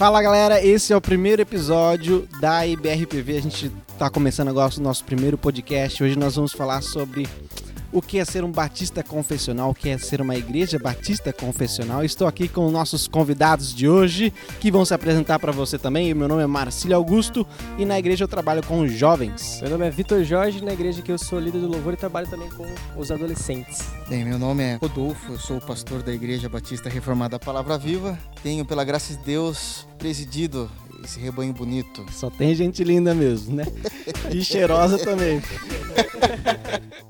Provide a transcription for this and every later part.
Fala galera, esse é o primeiro episódio da IBRPV. A gente está começando agora o nosso primeiro podcast. Hoje nós vamos falar sobre o que é ser um batista confessional, o que é ser uma igreja batista confessional. Estou aqui com nossos convidados de hoje, que vão se apresentar para você também. Meu nome é Marcílio Augusto e na igreja eu trabalho com jovens. Meu nome é Vitor Jorge, na igreja que eu sou líder do louvor e trabalho também com os adolescentes. Bem, meu nome é Rodolfo, eu sou o pastor da Igreja Batista Reformada Palavra Viva. Tenho, pela graça de Deus, presidido esse rebanho bonito. Só tem gente linda mesmo, né? E cheirosa também.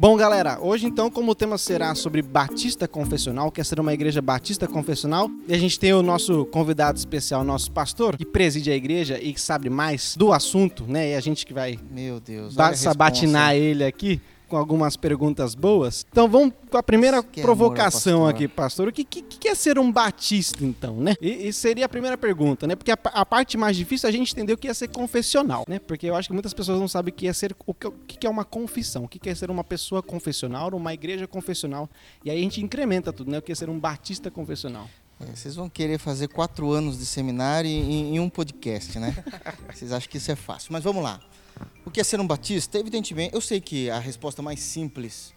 Bom, galera, hoje então, como o tema será sobre Batista Confessional, quer ser uma igreja Batista Confessional, e a gente tem o nosso convidado especial, nosso pastor, que preside a igreja e que sabe mais do assunto, né? E a gente que vai Meu Deus, sabatinar ele aqui com algumas perguntas boas. Então vamos com a primeira é provocação amor, pastor. aqui, pastor. O que, que, que, é ser um batista, então, né? E, e seria a primeira pergunta, né? Porque a, a, parte mais difícil é a gente entender o que é ser confessional, né? Porque eu acho que muitas pessoas não sabem o que é ser o que, o que é uma confissão, o que é ser uma pessoa confessional, uma igreja confessional. E aí a gente incrementa tudo, né? O que é ser um batista confessional. É, vocês vão querer fazer quatro anos de seminário em, em um podcast, né? vocês acham que isso é fácil. Mas vamos lá. O que é ser um batista? Evidentemente, eu sei que a resposta mais simples,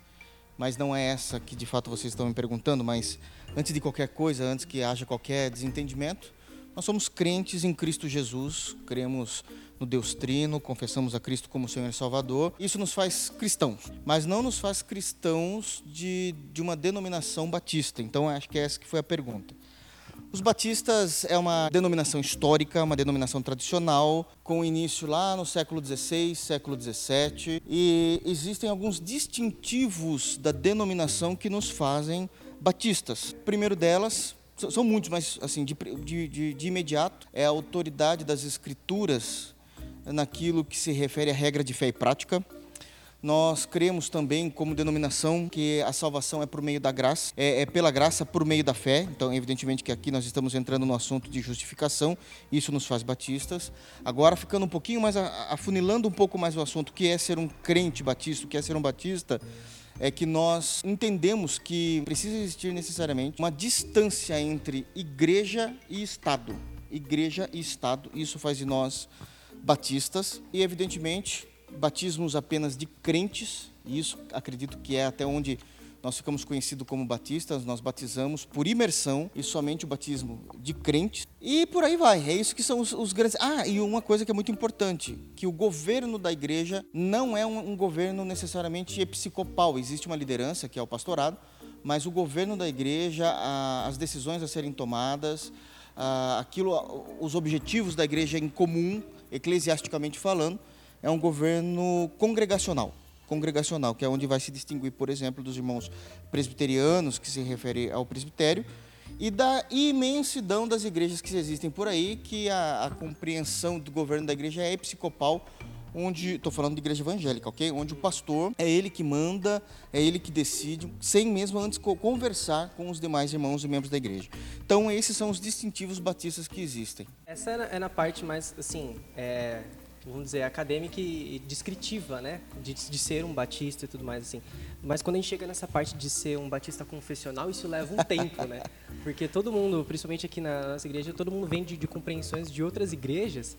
mas não é essa que de fato vocês estão me perguntando, mas antes de qualquer coisa, antes que haja qualquer desentendimento, nós somos crentes em Cristo Jesus, cremos no Deus Trino, confessamos a Cristo como Senhor e Salvador. Isso nos faz cristãos, mas não nos faz cristãos de, de uma denominação batista. Então, acho que essa que foi a pergunta. Os batistas é uma denominação histórica, uma denominação tradicional, com início lá no século XVI, século XVII, e existem alguns distintivos da denominação que nos fazem batistas. O primeiro delas, são muitos, mas assim, de, de, de imediato, é a autoridade das escrituras naquilo que se refere à regra de fé e prática. Nós cremos também, como denominação, que a salvação é por meio da graça, é, é, pela graça por meio da fé. Então, evidentemente que aqui nós estamos entrando no assunto de justificação, isso nos faz batistas. Agora, ficando um pouquinho mais, afunilando um pouco mais o assunto, que é ser um crente batista, o que é ser um batista, é que nós entendemos que precisa existir necessariamente uma distância entre igreja e Estado. Igreja e Estado, isso faz de nós batistas e, evidentemente, batismos apenas de crentes, e isso acredito que é até onde nós ficamos conhecidos como batistas, nós batizamos por imersão e somente o batismo de crentes. E por aí vai, é isso que são os, os grandes. Ah, e uma coisa que é muito importante: que o governo da igreja não é um, um governo necessariamente episcopal, existe uma liderança, que é o pastorado, mas o governo da igreja, a, as decisões a serem tomadas, a, aquilo, os objetivos da igreja em comum, eclesiasticamente falando, é um governo congregacional. Congregacional, que é onde vai se distinguir, por exemplo, dos irmãos presbiterianos, que se refere ao presbitério, e da imensidão das igrejas que existem por aí, que a, a compreensão do governo da igreja é episcopal, onde estou falando de igreja evangélica, ok? Onde o pastor é ele que manda, é ele que decide, sem mesmo antes conversar com os demais irmãos e membros da igreja. Então esses são os distintivos batistas que existem. Essa é na, é parte mais assim, é, vamos dizer, acadêmica e descritiva, né? De, de, ser um batista e tudo mais, assim. Mas quando a gente chega nessa parte de ser um batista confessional, isso leva um tempo, né? Porque todo mundo, principalmente aqui na nossa igreja, todo mundo vem de, de compreensões de outras igrejas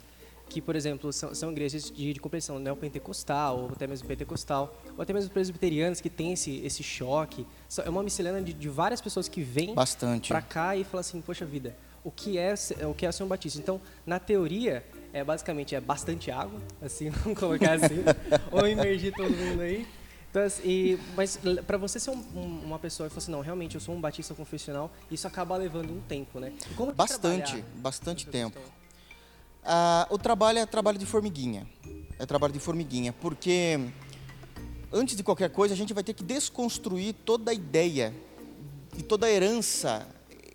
que, por exemplo, são, são igrejas de, de compreensão neopentecostal, ou até mesmo pentecostal, ou até mesmo presbiterianas, que tem esse, esse choque. É uma miscelânea de, de várias pessoas que vêm para cá e falam assim, poxa vida, o que é o que é ser um batista? Então, na teoria, é basicamente é bastante água, assim, vamos colocar assim, ou imergir todo mundo aí. Então, assim, e, mas para você ser um, uma pessoa e falar assim, não, realmente eu sou um batista confessional, isso acaba levando um tempo, né? bastante, bastante tempo. Ah, o trabalho é trabalho de formiguinha, é trabalho de formiguinha, porque antes de qualquer coisa a gente vai ter que desconstruir toda a ideia e toda a herança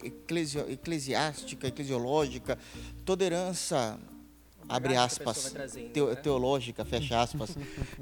eclesi eclesiástica, eclesiológica, toda herança abre aspas, teo, né? teológica, fecha aspas,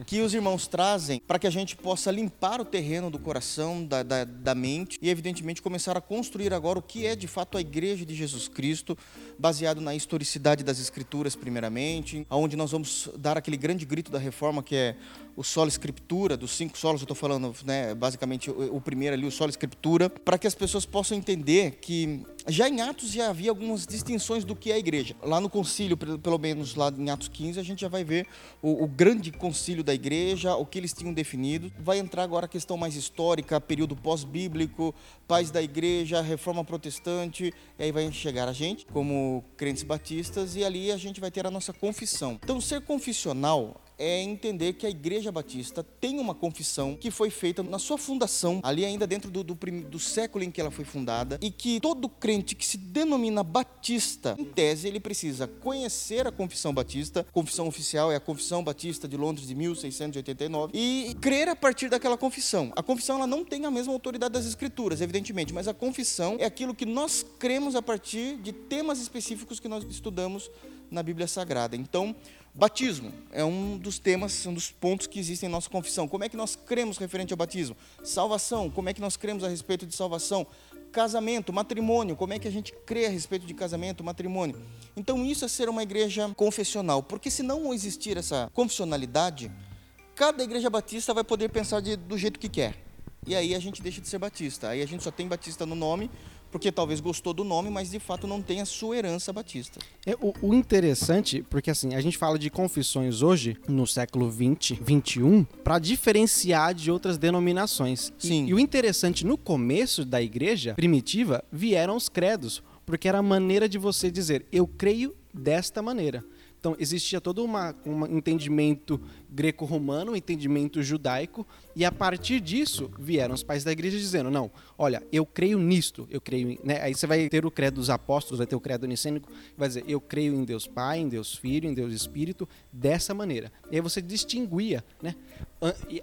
que os irmãos trazem para que a gente possa limpar o terreno do coração, da, da, da, mente e, evidentemente, começar a construir agora o que é de fato a Igreja de Jesus Cristo, baseado na historicidade das Escrituras, primeiramente, onde nós vamos dar aquele grande grito da reforma que é o solo escritura, dos cinco solos, eu estou falando, né, basicamente o, o, primeiro ali, o solo escritura, para que as pessoas possam entender que já em Atos já havia algumas distinções do que é a igreja. Lá no concílio, pelo menos lá em Atos 15, a gente já vai ver o, o grande concílio da igreja, o que eles tinham definido. Vai entrar agora a questão mais histórica, período pós-bíblico, pais da igreja, reforma protestante, e aí vai chegar a gente como crentes batistas e ali a gente vai ter a nossa confissão. Então, ser confissional é entender que a Igreja Batista tem uma confissão que foi feita na sua fundação, ali ainda dentro do, do, do, século em que ela foi fundada, e que todo crente que se denomina batista, em tese, ele precisa conhecer a confissão batista, confissão oficial é a Confissão Batista de Londres de 1689, e crer a partir daquela confissão. A confissão ela não tem a mesma autoridade das Escrituras, evidentemente, mas a confissão é aquilo que nós cremos a partir de temas específicos que nós estudamos na Bíblia Sagrada. Então, Batismo é um dos temas, um dos pontos que existem em nossa confissão. Como é que nós cremos referente ao batismo? Salvação, como é que nós cremos a respeito de salvação? Casamento, matrimônio, como é que a gente crê a respeito de casamento, matrimônio? Então isso é ser uma igreja confessional, porque se não existir essa confessionalidade, cada igreja batista vai poder pensar de, do jeito que quer. E aí a gente deixa de ser batista. Aí a gente só tem batista no nome porque talvez gostou do nome, mas de fato não tem a sua herança batista. É, o, o, interessante, porque assim, a gente fala de confissões hoje, no século 20, 21, para diferenciar de outras denominações. Sim. E, e o interessante, no começo da igreja primitiva, vieram os credos, porque era a maneira de você dizer, eu creio desta maneira. Então, existia todo um entendimento greco-romano, um entendimento judaico, e a partir disso vieram os pais da igreja dizendo: não, olha, eu creio nisto, eu creio. Né? Aí você vai ter o credo dos apóstolos, vai ter o credo nicênico, vai dizer: eu creio em Deus Pai, em Deus Filho, em Deus Espírito, dessa maneira. E aí você distinguia, né?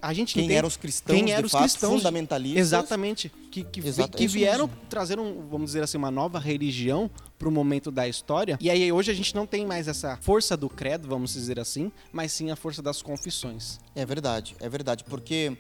A gente quem eram os cristãos, quem eram os fato, cristãos fundamentalistas. Exatamente. Que, que, Exato, que é vieram trazer, um, vamos dizer assim, uma nova religião para o momento da história. E aí hoje a gente não tem mais essa força do credo, vamos dizer assim, mas sim a força das confissões. É verdade, é verdade, porque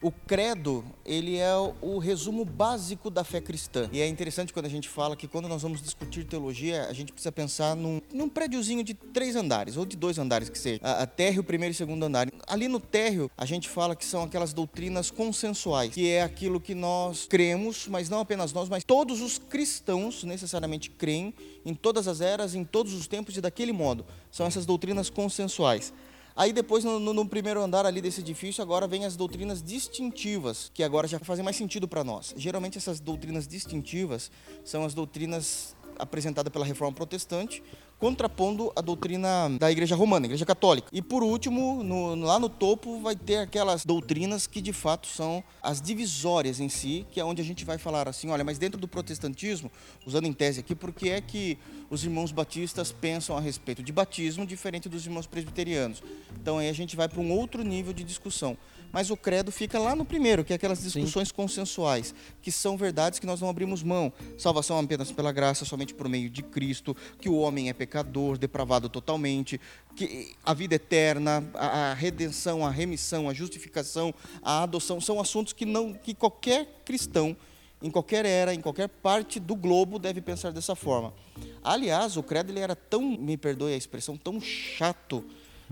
o credo, ele é o resumo básico da fé cristã. E é interessante quando a gente fala que quando nós vamos discutir teologia, a gente precisa pensar num, num prédiozinho de três andares, ou de dois andares que seja. A, a térreo, primeiro e segundo andar. Ali no térreo, a gente fala que são aquelas doutrinas consensuais, que é aquilo que nós cremos, mas não apenas nós, mas todos os cristãos necessariamente creem em todas as eras, em todos os tempos e daquele modo. São essas doutrinas consensuais. Aí depois, no, no, no, primeiro andar ali desse edifício, agora vem as doutrinas distintivas, que agora já fazem mais sentido para nós. Geralmente essas doutrinas distintivas são as doutrinas apresentadas pela Reforma Protestante, contrapondo a doutrina da Igreja Romana, Igreja Católica. E por último, no, lá no topo vai ter aquelas doutrinas que de fato são as divisórias em si, que é onde a gente vai falar assim, olha, mas dentro do protestantismo, usando em tese aqui, por que é que os irmãos batistas pensam a respeito de batismo diferente dos irmãos presbiterianos? Então aí a gente vai para um outro nível de discussão mas o credo fica lá no primeiro, que é aquelas discussões Sim. consensuais, que são verdades que nós não abrimos mão. Salvação apenas pela graça, somente por meio de Cristo, que o homem é pecador, depravado totalmente, que a vida eterna, a, redenção, a remissão, a justificação, a adoção, são assuntos que não que qualquer cristão em qualquer era, em qualquer parte do globo deve pensar dessa forma. Aliás, o credo ele era tão, me perdoe a expressão, tão chato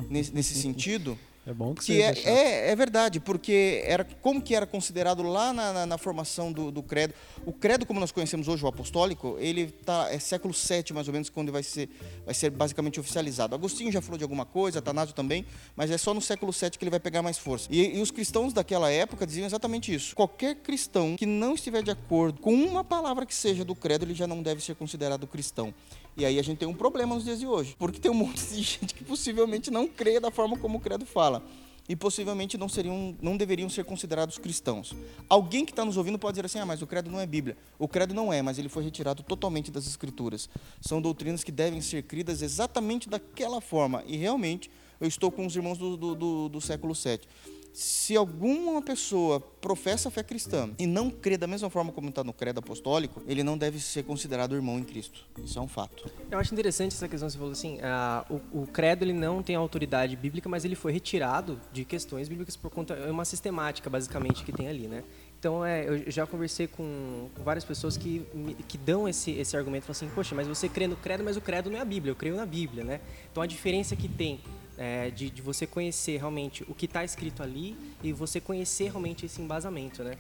nesse, nesse sentido, é bom que, que é, é, é, verdade, porque era como que era considerado lá na, na, na, formação do, do credo. O credo, como nós conhecemos hoje, o apostólico, ele tá, é século VII, mais ou menos, quando vai ser, vai ser basicamente oficializado. Agostinho já falou de alguma coisa, Atanásio também, mas é só no século VII que ele vai pegar mais força. E, e os cristãos daquela época diziam exatamente isso. Qualquer cristão que não estiver de acordo com uma palavra que seja do credo, ele já não deve ser considerado cristão. E aí a gente tem um problema nos dias de hoje, porque tem um monte de gente que possivelmente não crê da forma como o credo fala e possivelmente não seriam, não deveriam ser considerados cristãos. Alguém que está nos ouvindo pode dizer assim: ah, mas o credo não é Bíblia. O credo não é, mas ele foi retirado totalmente das Escrituras. São doutrinas que devem ser cridas exatamente daquela forma. E realmente eu estou com os irmãos do, do, do, do século VII se alguma pessoa professa a fé cristã e não crê da mesma forma como está no credo apostólico, ele não deve ser considerado irmão em Cristo. Isso é um fato. Eu acho interessante essa questão que você falou assim, o, o, credo ele não tem autoridade bíblica, mas ele foi retirado de questões bíblicas por conta é uma sistemática basicamente que tem ali, né? Então, é, eu já conversei com, com várias pessoas que, que dão esse, esse argumento, assim, poxa, mas você crê no credo, mas o credo não é a Bíblia, eu creio na Bíblia, né? Então, a diferença que tem é, de, de, você conhecer realmente o que está escrito ali e você conhecer realmente esse embasamento, né?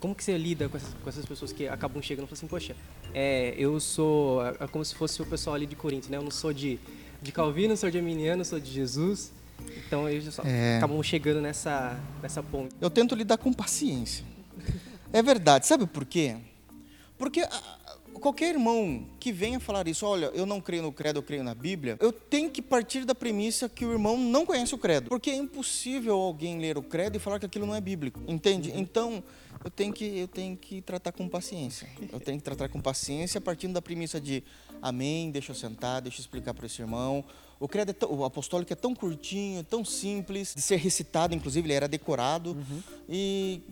Como que você lida com essas, com essas pessoas que acabam chegando e falam assim, poxa, é, eu sou é como se fosse o pessoal ali de Corinto, né? Eu não sou de, de Calvino, sou de Arminiano, sou de Jesus. Então eles só é... acabam chegando nessa, nessa ponte. Eu tento lidar com paciência. É verdade. Sabe por quê? Porque qualquer irmão que venha falar isso, olha, eu não creio no credo, eu creio na Bíblia, eu tenho que partir da premissa que o irmão não conhece o credo. Porque é impossível alguém ler o credo e falar que aquilo não é bíblico. Entende? Então, eu tenho que, eu tenho que tratar com paciência. Eu tenho que tratar com paciência partindo da premissa de amém, deixa eu sentar, deixa eu explicar para esse irmão. O credo é tão, o apostólico é tão curtinho, tão simples de ser recitado, inclusive ele era decorado. Uhum. E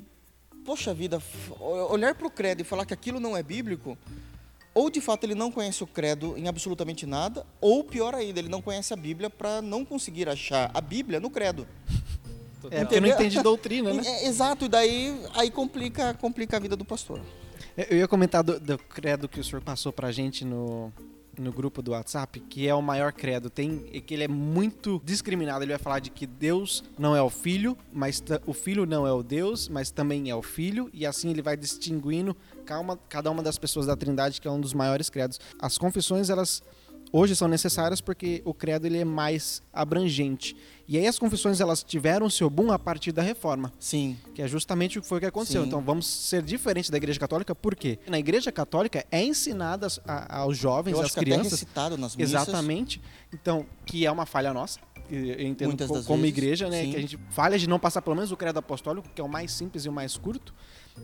poxa vida, olhar para o credo e falar que aquilo não é bíblico, ou de fato ele não conhece o credo em absolutamente nada, ou pior ainda, ele não conhece a Bíblia para não conseguir achar a Bíblia no credo. É, porque não entende doutrina, né? É, exato, e daí aí complica, complica a vida do pastor. Eu ia comentar do, do credo que o senhor passou para a gente no, no grupo do WhatsApp, que é o maior credo, tem que ele é muito discriminado. Ele vai falar de que Deus não é o filho, mas o filho não é o Deus, mas também é o filho, e assim ele vai distinguindo cada uma das pessoas da Trindade, que é um dos maiores credos. As confissões, elas hoje são necessárias porque o credo ele é mais abrangente. E aí as confissões elas tiveram seu boom a partir da reforma. Sim. Que é justamente o que foi que aconteceu. Sim. Então vamos ser diferentes da Igreja Católica, por quê? Na Igreja Católica é ensinada aos jovens, Eu às crianças. Até recitado nas missas. Exatamente. Então, que é uma falha nossa. Eu entendo Muitas como vezes, igreja, né? Sim. Que a gente falha de não passar pelo menos o credo apostólico, que é o mais simples e o mais curto.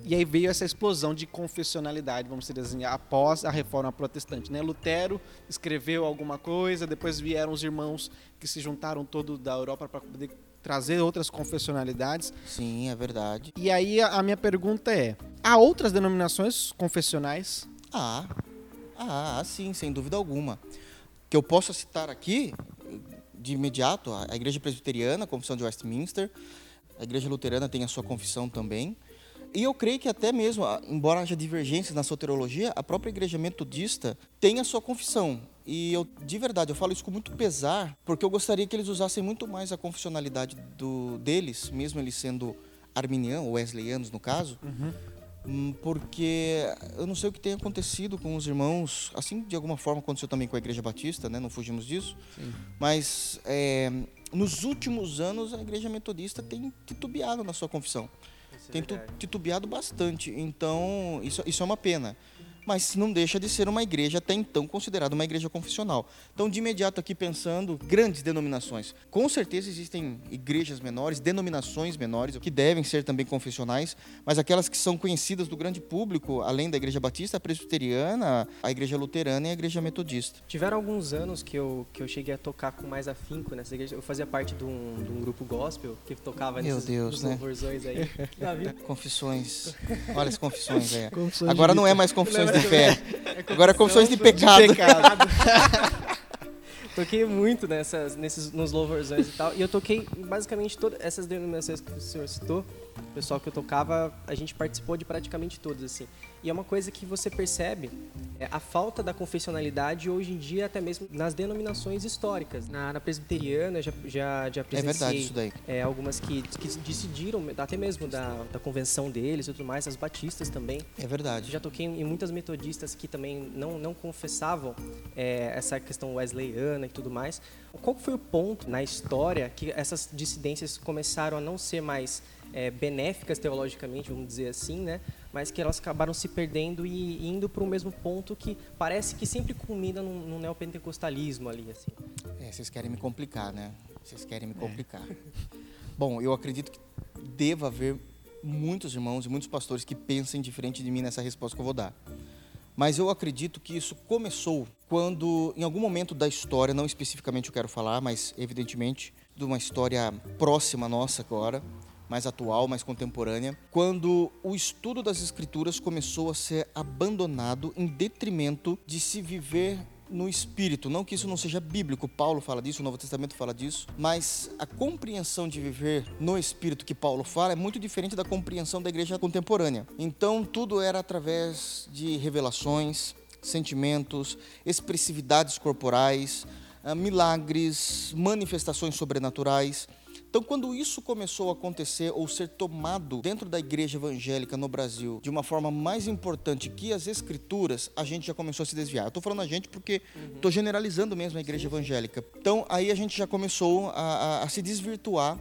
E aí veio essa explosão de confessionalidade, vamos dizer assim, após a reforma protestante. Né? Lutero escreveu alguma coisa, depois vieram os irmãos que se juntaram todo da Europa para poder trazer outras confessionalidades. Sim, é verdade. E aí a minha pergunta é: há outras denominações confessionais? Ah, ah, sim, sem dúvida alguma. Que eu posso citar aqui de imediato a Igreja Presbiteriana, a Confissão de Westminster, a Igreja Luterana tem a sua confissão também. E eu creio que até mesmo, embora haja divergências na soterologia, a própria igreja metodista tem a sua confissão. E eu, de verdade, eu falo isso com muito pesar, porque eu gostaria que eles usassem muito mais a confessionalidade do, deles, mesmo eles sendo arminianos, ou wesleyanos no caso, uhum. Hum, porque eu não sei o que tem acontecido com os irmãos, assim de alguma forma aconteceu também com a Igreja Batista, né? não fugimos disso, Sim. mas é, nos últimos anos a Igreja Metodista tem titubeado na sua confissão tem titubeado bastante. Então, isso, isso é uma pena mas não deixa de ser uma igreja até então considerada uma igreja confessional. Então, de imediato aqui pensando, grandes denominações. Com certeza existem igrejas menores, denominações menores, que devem ser também confessionais, mas aquelas que são conhecidas do grande público, além da igreja batista, a presbiteriana, a igreja luterana e a igreja metodista. Tiveram alguns anos que eu, que eu cheguei a tocar com mais afinco nessa igreja. Eu fazia parte de um, de um grupo gospel que tocava Meu nesses Deus, né? aí. confissões. Olha as confissões aí. Agora não é mais confissões de fé. É Agora confissões de pecado. De pecado. toquei muito nessas, nesses, nos louvorzões e tal. E eu toquei basicamente todas essas denominações que o senhor citou. O pessoal que eu tocava, a gente participou de praticamente todas, assim. E é uma coisa que você percebe é, a falta da confessionalidade hoje em dia, até mesmo nas denominações históricas. Na, na presbiteriana, já, já, já presenciei é verdade isso daí. É, algumas que, que decidiram, até mesmo da, da convenção deles e tudo mais, as batistas também. É verdade. Já toquei em muitas metodistas que também não, não confessavam é, essa questão wesleyana e tudo mais. Qual foi o ponto na história que essas dissidências começaram a não ser mais é, benéficas teologicamente, vamos dizer assim, né? Mas que elas acabaram se perdendo e indo para o mesmo ponto que parece que sempre culmina no, no neopentecostalismo ali. Assim. É, vocês querem me complicar, né? Vocês querem me complicar. É. Bom, eu acredito que deva haver muitos irmãos e muitos pastores que pensem diferente de mim nessa resposta que eu vou dar. Mas eu acredito que isso começou quando, em algum momento da história, não especificamente eu quero falar, mas evidentemente de uma história próxima nossa agora, mais atual, mais contemporânea, quando o estudo das escrituras começou a ser abandonado em detrimento de se viver no espírito. Não que isso não seja bíblico, Paulo fala disso, o Novo Testamento fala disso, mas a compreensão de viver no espírito que Paulo fala é muito diferente da compreensão da igreja contemporânea. Então, tudo era através de revelações, sentimentos, expressividades corporais, uh, milagres, manifestações sobrenaturais. Então, quando isso começou a acontecer ou ser tomado dentro da igreja evangélica no Brasil de uma forma mais importante que as escrituras, a gente já começou a se desviar. Eu estou falando a gente porque estou uhum. generalizando mesmo a igreja evangélica. Então, aí a gente já começou a, a, a se desvirtuar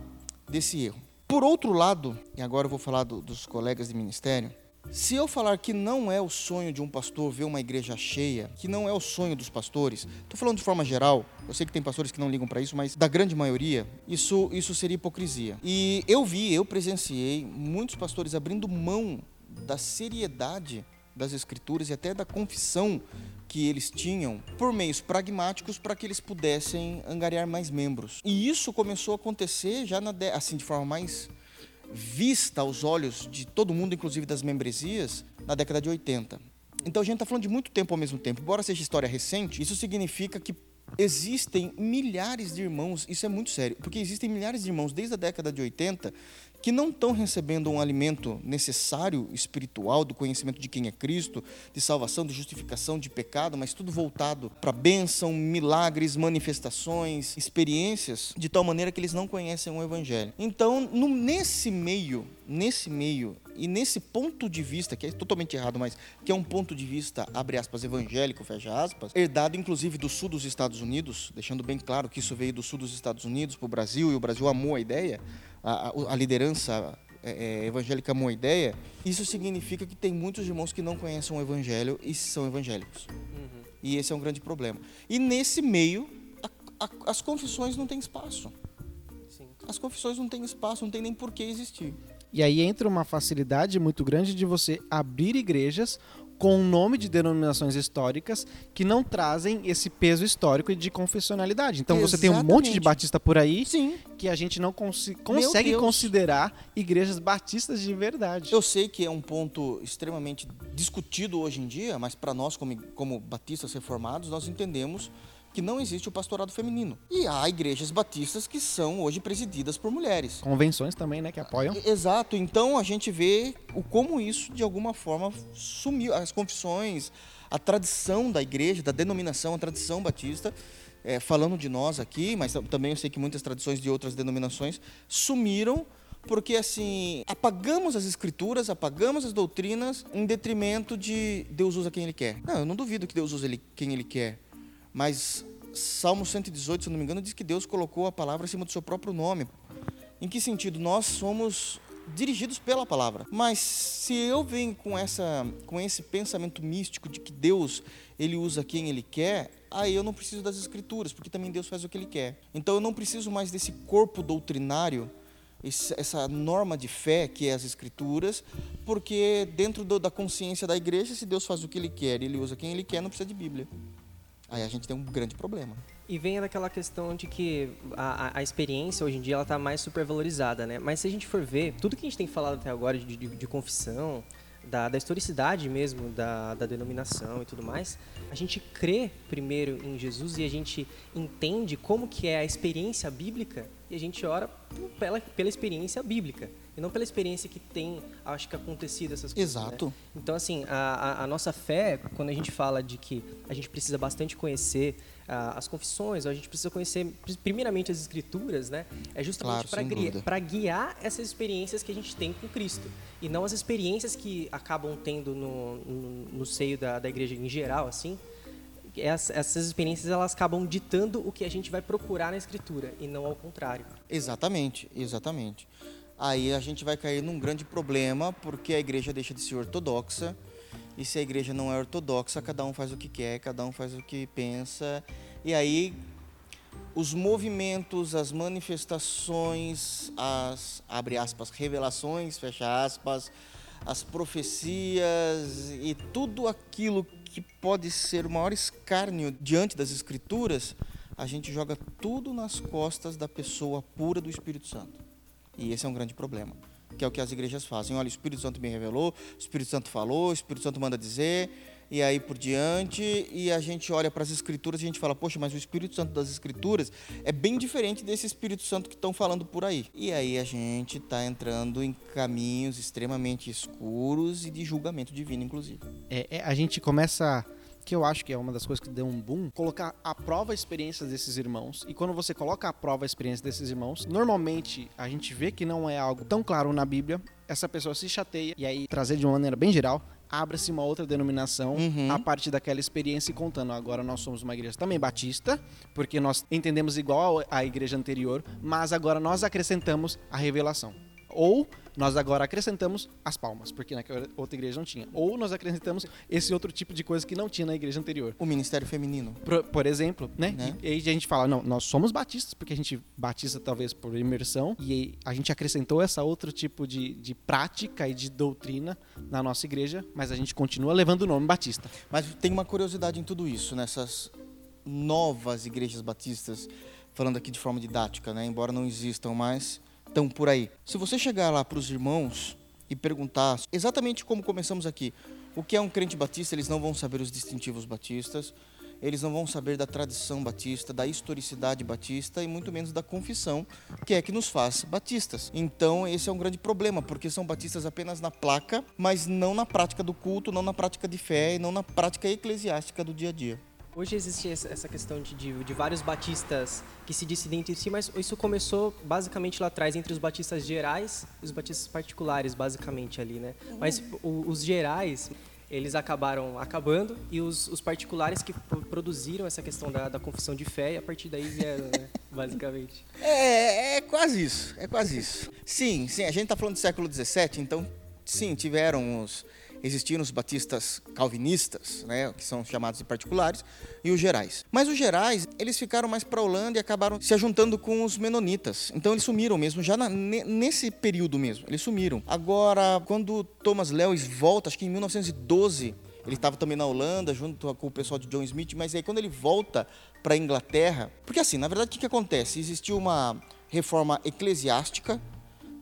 desse erro. Por outro lado, e agora eu vou falar do, dos colegas de ministério, se eu falar que não é o sonho de um pastor ver uma igreja cheia, que não é o sonho dos pastores, estou falando de forma geral, eu sei que tem pastores que não ligam para isso, mas da grande maioria, isso, isso seria hipocrisia. E eu vi, eu presenciei muitos pastores abrindo mão da seriedade das escrituras e até da confissão que eles tinham por meios pragmáticos para que eles pudessem angariar mais membros. E isso começou a acontecer já na assim de forma mais vista aos olhos de todo mundo, inclusive das membresias, na década de 80. Então a gente está falando de muito tempo ao mesmo tempo. Embora seja história recente, isso significa que existem milhares de irmãos, isso é muito sério, porque existem milhares de irmãos desde a década de 80 que não estão recebendo um alimento necessário espiritual do conhecimento de quem é Cristo, de salvação, de justificação de pecado, mas tudo voltado para bênção, milagres, manifestações, experiências, de tal maneira que eles não conhecem o evangelho. Então, no, nesse meio, nesse meio e nesse ponto de vista, que é totalmente errado, mas que é um ponto de vista, abre aspas, evangélico, fecha aspas, herdado inclusive do sul dos Estados Unidos, deixando bem claro que isso veio do sul dos Estados Unidos para o Brasil e o Brasil amou a ideia, a, a liderança é, é, evangélica amou a ideia, isso significa que tem muitos irmãos que não conhecem o evangelho e são evangélicos. Uhum. E esse é um grande problema. E nesse meio, a, a, as confissões não têm espaço. Sim. As confissões não têm espaço, não tem nem por que existir. E aí entra uma facilidade muito grande de você abrir igrejas com o nome de denominações históricas que não trazem esse peso histórico e de confessionalidade. Então Exatamente. você tem um monte de batista por aí Sim. que a gente não cons consegue considerar igrejas batistas de verdade. Eu sei que é um ponto extremamente discutido hoje em dia, mas para nós, como, como batistas reformados, nós entendemos que não existe o pastorado feminino. E há igrejas batistas que são hoje presididas por mulheres. Convenções também, né, que apoiam. Exato. Então a gente vê o como isso de alguma forma sumiu as confissões, a tradição da igreja, da denominação, a tradição batista, é, falando de nós aqui, mas também eu sei que muitas tradições de outras denominações sumiram porque assim apagamos as escrituras, apagamos as doutrinas em detrimento de Deus usa quem Ele quer. Não, eu não duvido que Deus usa ele, quem Ele quer. Mas Salmo 118, se não me engano, diz que Deus colocou a palavra acima do seu próprio nome. Em que sentido? Nós somos dirigidos pela palavra. Mas se eu venho com essa com esse pensamento místico de que Deus ele usa quem ele quer, aí eu não preciso das escrituras, porque também Deus faz o que ele quer. Então eu não preciso mais desse corpo doutrinário, essa norma de fé que é as escrituras, porque dentro do, da consciência da igreja, se Deus faz o que ele quer, ele usa quem ele quer, não precisa de Bíblia. Aí a gente tem um grande problema. E vem daquela questão de que a, a experiência hoje em dia ela está mais supervalorizada, né? Mas se a gente for ver, tudo que a gente tem falado até agora de, de, de confissão, da, da, historicidade mesmo da, da denominação e tudo mais, a gente crê primeiro em Jesus e a gente entende como que é a experiência bíblica e a gente ora pela, pela experiência bíblica e não pela experiência que tem, acho que acontecido essas coisas. Né? Exato. Né? Então, assim, a, a, a, nossa fé, quando a gente fala de que a gente precisa bastante conhecer uh, as confissões, a gente precisa conhecer primeiramente as escrituras, né? É justamente claro, para guiar essas experiências que a gente tem com Cristo e não as experiências que acabam tendo no, no, no seio da, da igreja em geral, assim. Essas experiências elas acabam ditando o que a gente vai procurar na escritura e não ao contrário. Exatamente, exatamente aí a gente vai cair num grande problema, porque a igreja deixa de ser ortodoxa, e se a igreja não é ortodoxa, cada um faz o que quer, cada um faz o que pensa, e aí os movimentos, as manifestações, as abre aspas, revelações, fecha aspas, as profecias e tudo aquilo que pode ser o maior escárnio diante das escrituras, a gente joga tudo nas costas da pessoa pura do Espírito Santo. E esse é um grande problema, que é o que as igrejas fazem. Olha, o Espírito Santo me revelou, o Espírito Santo falou, o Espírito Santo manda dizer, e aí por diante, e a gente olha para as Escrituras e a gente fala, poxa, mas o Espírito Santo das Escrituras é bem diferente desse Espírito Santo que estão falando por aí. E aí a gente está entrando em caminhos extremamente escuros e de julgamento divino, inclusive. É, é, a gente começa que eu acho que é uma das coisas que deu um boom, colocar à prova a experiência desses irmãos. E quando você coloca à prova a experiência desses irmãos, normalmente a gente vê que não é algo tão claro na Bíblia, essa pessoa se chateia e aí trazer de uma maneira bem geral, abre-se uma outra denominação uhum. a partir daquela experiência e contando. Agora nós somos uma igreja também batista, porque nós entendemos igual à igreja anterior, mas agora nós acrescentamos a revelação. Ou nós agora acrescentamos as palmas, porque naquela outra igreja não tinha. Ou nós acrescentamos esse outro tipo de coisa que não tinha na igreja anterior. O ministério feminino. Por, por exemplo, né? né? E, e, a gente fala, não, nós somos batistas, porque a gente batiza talvez por imersão, e a gente acrescentou essa outro tipo de, de prática e de doutrina na nossa igreja, mas a gente continua levando o nome batista. Mas tem uma curiosidade em tudo isso, nessas novas igrejas batistas, falando aqui de forma didática, né? Embora não existam mais estão por aí. Se você chegar lá para os irmãos e perguntar exatamente como começamos aqui, o que é um crente batista, eles não vão saber os distintivos batistas, eles não vão saber da tradição batista, da historicidade batista e muito menos da confissão, que é que nos faz batistas. Então, esse é um grande problema, porque são batistas apenas na placa, mas não na prática do culto, não na prática de fé e não na prática eclesiástica do dia a dia. Hoje existe essa questão de, de, de, vários batistas que se decidem entre si, mas isso começou basicamente lá atrás, entre os batistas gerais e os batistas particulares, basicamente ali, né? Uhum. Mas o, os gerais, eles acabaram acabando e os, os particulares que produziram essa questão da, da, confissão de fé e a partir daí vieram, né? basicamente. É, é quase isso, é quase isso. Sim, sim, a gente está falando do século XVII, então, sim, tiveram os existiram os batistas calvinistas, né, que são chamados de particulares, e os gerais. Mas os gerais, eles ficaram mais para a Holanda e acabaram se ajuntando com os menonitas. Então eles sumiram mesmo, já na, nesse período mesmo, eles sumiram. Agora, quando Thomas Lewis volta, acho que em 1912, ele estava também na Holanda, junto com o pessoal de John Smith, mas aí quando ele volta para a Inglaterra, porque assim, na verdade, o que, que acontece? Existiu uma reforma eclesiástica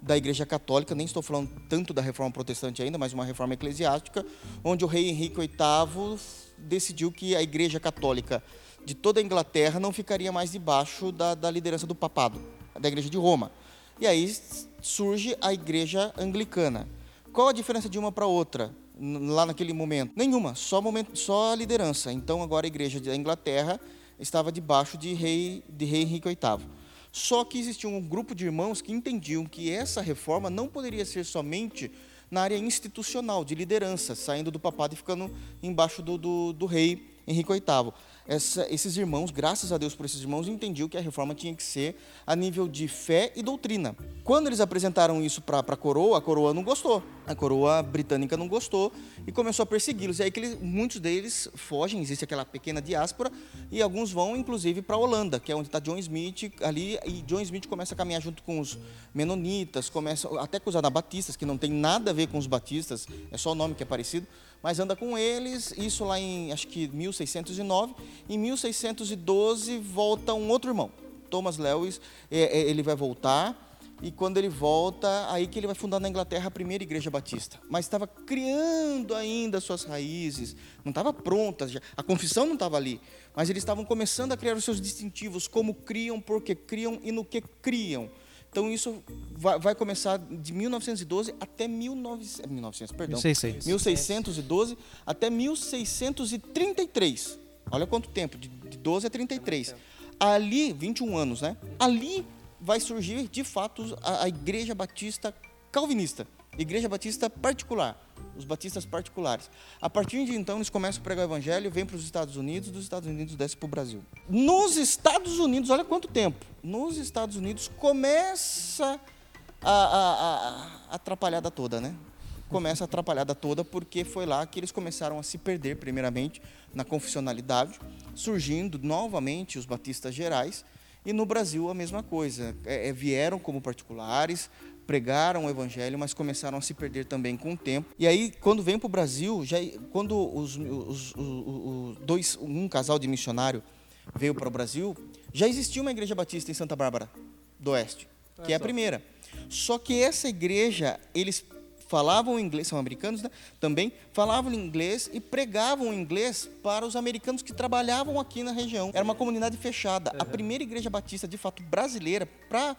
da Igreja Católica, nem estou falando tanto da reforma protestante ainda, mas uma reforma eclesiástica, onde o rei Henrique VIII decidiu que a Igreja Católica de toda a Inglaterra não ficaria mais debaixo da, da liderança do papado, da Igreja de Roma. E aí surge a Igreja Anglicana. Qual a diferença de uma para outra? lá naquele momento? Nenhuma, só momento, só a liderança. Então agora a igreja da Inglaterra estava debaixo de rei de rei Henrique VIII. Só que existia um grupo de irmãos que entendiam que essa reforma não poderia ser somente na área institucional, de liderança, saindo do papado e ficando embaixo do, do, do rei Henrique VIII essa, esses irmãos, graças a Deus por esses irmãos, entendiam que a reforma tinha que ser a nível de fé e doutrina. Quando eles apresentaram isso para a coroa, a coroa não gostou. A coroa britânica não gostou e começou a persegui-los. E aí que eles, muitos deles fogem, existe aquela pequena diáspora, e alguns vão inclusive para a Holanda, que é onde está John Smith ali, e John Smith começa a caminhar junto com os menonitas, começa até com os anabatistas, que não tem nada a ver com os batistas, é só o nome que é parecido mas anda com eles, isso lá em acho que 1609. Em 1612 volta um outro irmão, Thomas Lewis, é, é, ele vai voltar e quando ele volta, aí que ele vai fundar na Inglaterra a primeira igreja batista. Mas estava criando ainda suas raízes, não estava pronta, a confissão não estava ali, mas eles estavam começando a criar os seus distintivos, como criam, porque criam e no que criam. Então isso vai, vai começar de 1912 até 1900, 1900 perdão, 1600. 1612 até 1633. Olha quanto tempo, de, de 12 a 33. Ali, 21 anos, né? Ali vai surgir de fato a, a Igreja Batista Calvinista, Igreja Batista particular os batistas particulares. A partir de então, eles começam a pregar o evangelho, vêm para os Estados Unidos, dos Estados Unidos desce para o Brasil. Nos Estados Unidos, olha quanto tempo. Nos Estados Unidos começa a, a, a, atrapalhada toda, né? Começa a atrapalhada toda porque foi lá que eles começaram a se perder, primeiramente, na confessionalidade, surgindo novamente os batistas gerais, e no Brasil a mesma coisa. É, é vieram como particulares, pregaram o evangelho, mas começaram a se perder também com o tempo. E aí, quando vem para o Brasil, já, quando os, os, os, os, dois, um casal de missionário veio para o Brasil, já existia uma igreja batista em Santa Bárbara do Oeste, que é a primeira. Só que essa igreja, eles falavam inglês, são americanos, né? Também falavam inglês e pregavam inglês para os americanos que trabalhavam aqui na região. Era uma comunidade fechada. Uhum. A primeira igreja batista, de fato, brasileira, para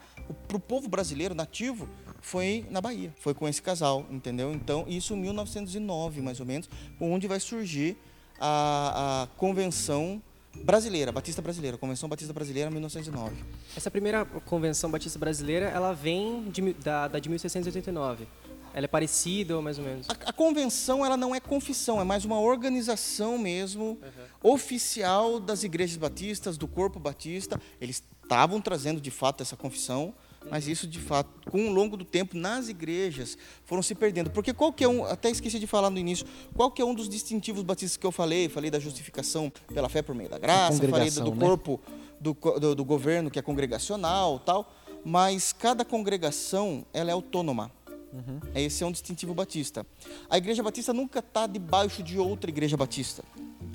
o povo brasileiro nativo, foi na Bahia. Foi com esse casal, entendeu? Então, isso em 1909, mais ou menos, onde vai surgir a, a convenção brasileira, Batista Brasileira, Convenção Batista Brasileira 1909. Essa primeira convenção batista brasileira, ela vem de, da, da de 1689. Ela é parecida ou mais ou menos? A, a, convenção ela não é confissão, é mais uma organização mesmo uhum. oficial das igrejas batistas, do corpo batista. Eles estavam trazendo de fato essa confissão, mas isso de fato, com o longo do tempo nas igrejas foram se perdendo. Porque qual que é um, até esqueci de falar no início, qual que é um dos distintivos batistas que eu falei? Falei da justificação pela fé por meio da graça, falei do, do né? corpo do, do, do governo que é congregacional, tal. Mas cada congregação ela é autônoma. Uhum. Esse é um distintivo batista. A igreja batista nunca está debaixo de outra igreja batista.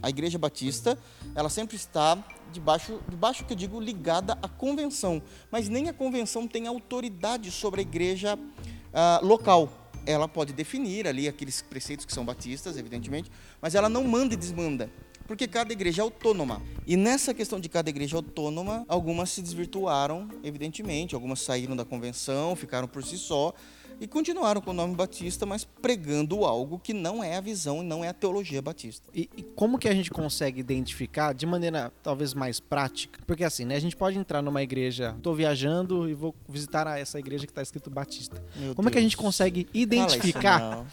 A igreja batista, ela sempre está debaixo, debaixo que eu digo, ligada à convenção. Mas nem a convenção tem autoridade sobre a igreja uh, local. Ela pode definir ali aqueles preceitos que são batistas, evidentemente, mas ela não manda e desmanda porque cada igreja é autônoma. E nessa questão de cada igreja autônoma, algumas se desvirtuaram, evidentemente, algumas saíram da convenção, ficaram por si só, e continuaram com o nome Batista, mas pregando algo que não é a visão e não é a teologia batista. E, e, como que a gente consegue identificar de maneira talvez mais prática? Porque assim, né, a gente pode entrar numa igreja, estou viajando e vou visitar essa igreja que está escrito Batista. Meu como Deus. é que a gente consegue identificar?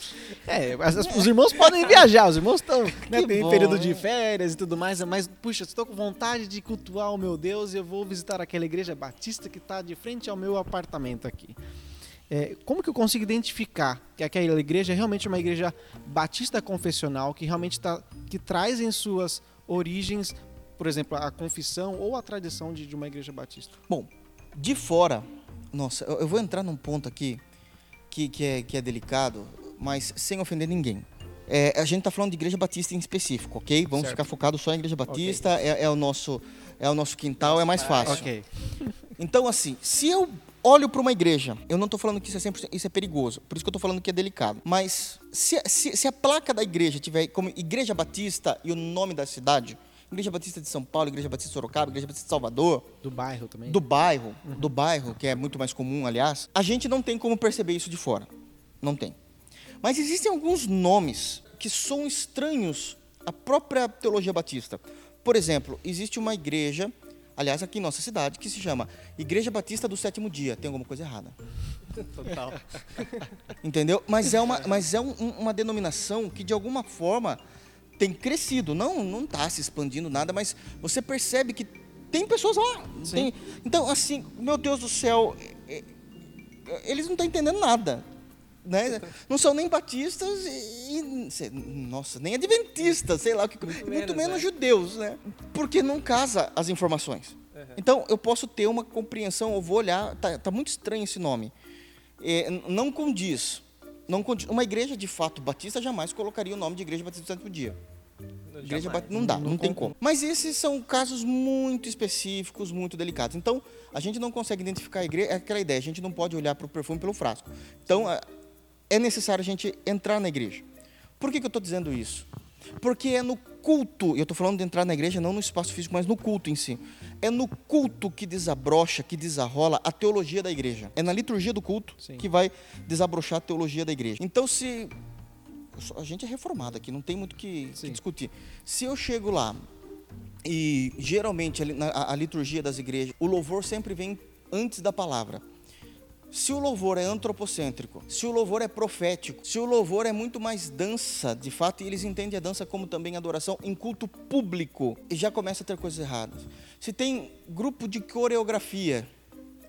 É, as, os irmãos podem viajar, os irmãos estão né, tem período de férias e tudo mais, mas puxa, estou com vontade de cultuar o meu Deus e eu vou visitar aquela igreja batista que está de frente ao meu apartamento aqui. É, como que eu consigo identificar que aquela igreja é realmente uma igreja batista confessional, que realmente tá, que traz em suas origens, por exemplo, a confissão ou a tradição de, de uma igreja batista? Bom, de fora, nossa, eu, eu vou entrar num ponto aqui que, que, é, que é delicado, mas sem ofender ninguém. É, a gente está falando de igreja batista em específico, ok? Vamos certo. ficar focado só em igreja batista, okay. é, é, o nosso, é o nosso quintal, é mais fácil. Ok. Então, assim, se eu olho para uma igreja, eu não estou falando que isso é 100%, isso é perigoso, por isso que eu estou falando que é delicado. Mas se, se, se, a placa da igreja tiver como Igreja Batista e o nome da cidade, Igreja Batista de São Paulo, Igreja Batista de Sorocaba, Igreja Batista de Salvador, do bairro também, do bairro, uhum. do bairro que é muito mais comum, aliás, a gente não tem como perceber isso de fora, não tem. Mas existem alguns nomes que são estranhos à própria teologia batista. Por exemplo, existe uma igreja aliás, aqui em nossa cidade, que se chama Igreja Batista do Sétimo Dia. Tem alguma coisa errada. Total. Entendeu? Mas é uma, mas é um, uma denominação que, de alguma forma, tem crescido. Não não está se expandindo nada, mas você percebe que tem pessoas lá. Tem, então, assim, meu Deus do céu, é, é, eles não estão entendendo nada né? Não são nem batistas e, e nossa, nem adventistas, sei lá, que, muito, muito menos, né? judeus, né? Porque não casa as informações. Uhum. Então eu posso ter uma compreensão, eu vou olhar, tá, tá muito estranho esse nome. É, não condiz. Não condiz. Uma igreja de fato batista jamais colocaria o nome de igreja batista do Santo Dia. Igreja batista, não dá, não, não tem como. Mas esses são casos muito específicos, muito delicados. Então, a gente não consegue identificar a igreja, é aquela ideia, a gente não pode olhar para o perfume pelo frasco. Então, é necessário a gente entrar na igreja. Por que, que eu estou dizendo isso? Porque é no culto, e eu estou falando de entrar na igreja não no espaço físico, mas no culto em si. É no culto que desabrocha, que desarrola a teologia da igreja. É na liturgia do culto Sim. que vai desabrochar a teologia da igreja. Então, se. A gente é reformado aqui, não tem muito que, que discutir. Se eu chego lá e geralmente a, a liturgia das igrejas, o louvor sempre vem antes da palavra. Se o louvor é antropocêntrico, se o louvor é profético, se o louvor é muito mais dança, de fato, e eles entendem a dança como também adoração em culto público, e já começa a ter coisas erradas. Se tem grupo de coreografia,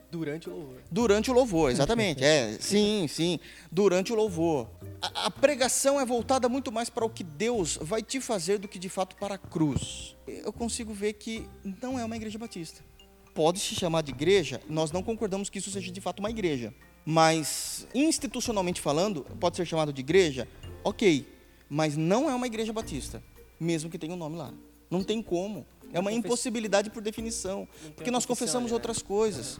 Durante o louvor. Durante o louvor, exatamente. é, sim, sim. Durante o louvor. A, a, pregação é voltada muito mais para o que Deus vai te fazer do que de fato para a cruz. Eu consigo ver que não é uma igreja batista pode se chamar de igreja, nós não concordamos que isso seja de fato uma igreja. Mas, institucionalmente falando, pode ser chamado de igreja? Ok. Mas não é uma igreja batista, mesmo que tenha um nome lá. Não tem como. É uma impossibilidade por definição. Porque nós confessamos né? outras coisas.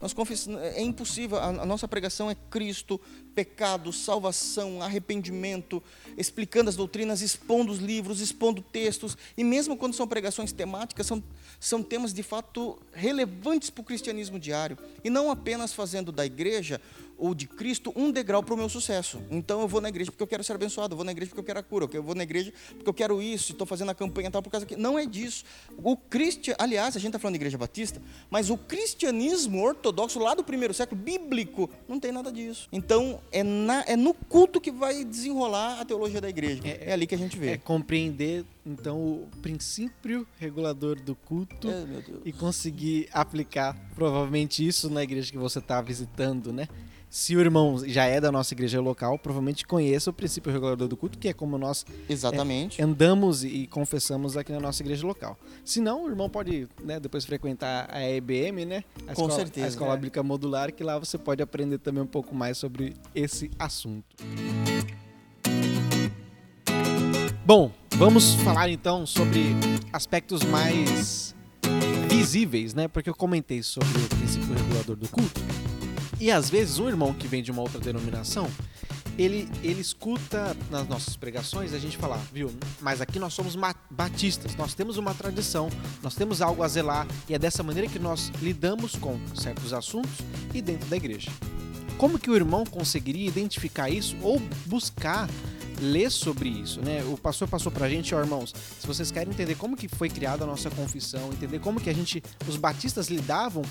Nós confessamos, é impossível, a, a, nossa pregação é Cristo, pecado, salvação, arrependimento, explicando as doutrinas, expondo os livros, expondo textos, e mesmo quando são pregações temáticas, são, são temas de fato relevantes para o cristianismo diário, e não apenas fazendo da igreja ou de Cristo um degrau para o meu sucesso. Então eu vou na igreja porque eu quero ser abençoado, eu vou na igreja porque eu quero a cura, eu vou na igreja porque eu quero isso, estou fazendo a campanha tal por causa que não é disso. O cristian, aliás, a gente está falando de igreja batista, mas o cristianismo ortodoxo lá do primeiro século bíblico não tem nada disso. Então é, na, é no culto que vai desenrolar a teologia da igreja. É, é ali que a gente vê. É compreender então o princípio regulador do culto É, e conseguir aplicar provavelmente isso na igreja que você está visitando, né? Se o irmão já é da nossa igreja local, provavelmente conheça o princípio regulador do culto, que é como nós Exatamente. é, andamos e confessamos aqui na nossa igreja local. Se não, o irmão pode né, depois frequentar a EBM, né? A Com escola, certeza, A Escola é. Bíblica Modular, que lá você pode aprender também um pouco mais sobre esse assunto. Bom, vamos falar então sobre aspectos mais visíveis, né? Porque eu comentei sobre o princípio regulador do culto. E às vezes um irmão que vem de uma outra denominação, ele, ele escuta nas nossas pregações a gente falar, viu? Mas aqui nós somos batistas, nós temos uma tradição, nós temos algo a zelar e é dessa maneira que nós lidamos com certos assuntos e dentro da igreja. Como que o irmão conseguiria identificar isso ou buscar ler sobre isso, né? O pastor passou pra gente, ó, irmãos, se vocês querem entender como que foi criada a nossa confissão, entender como que a gente, os batistas lidavam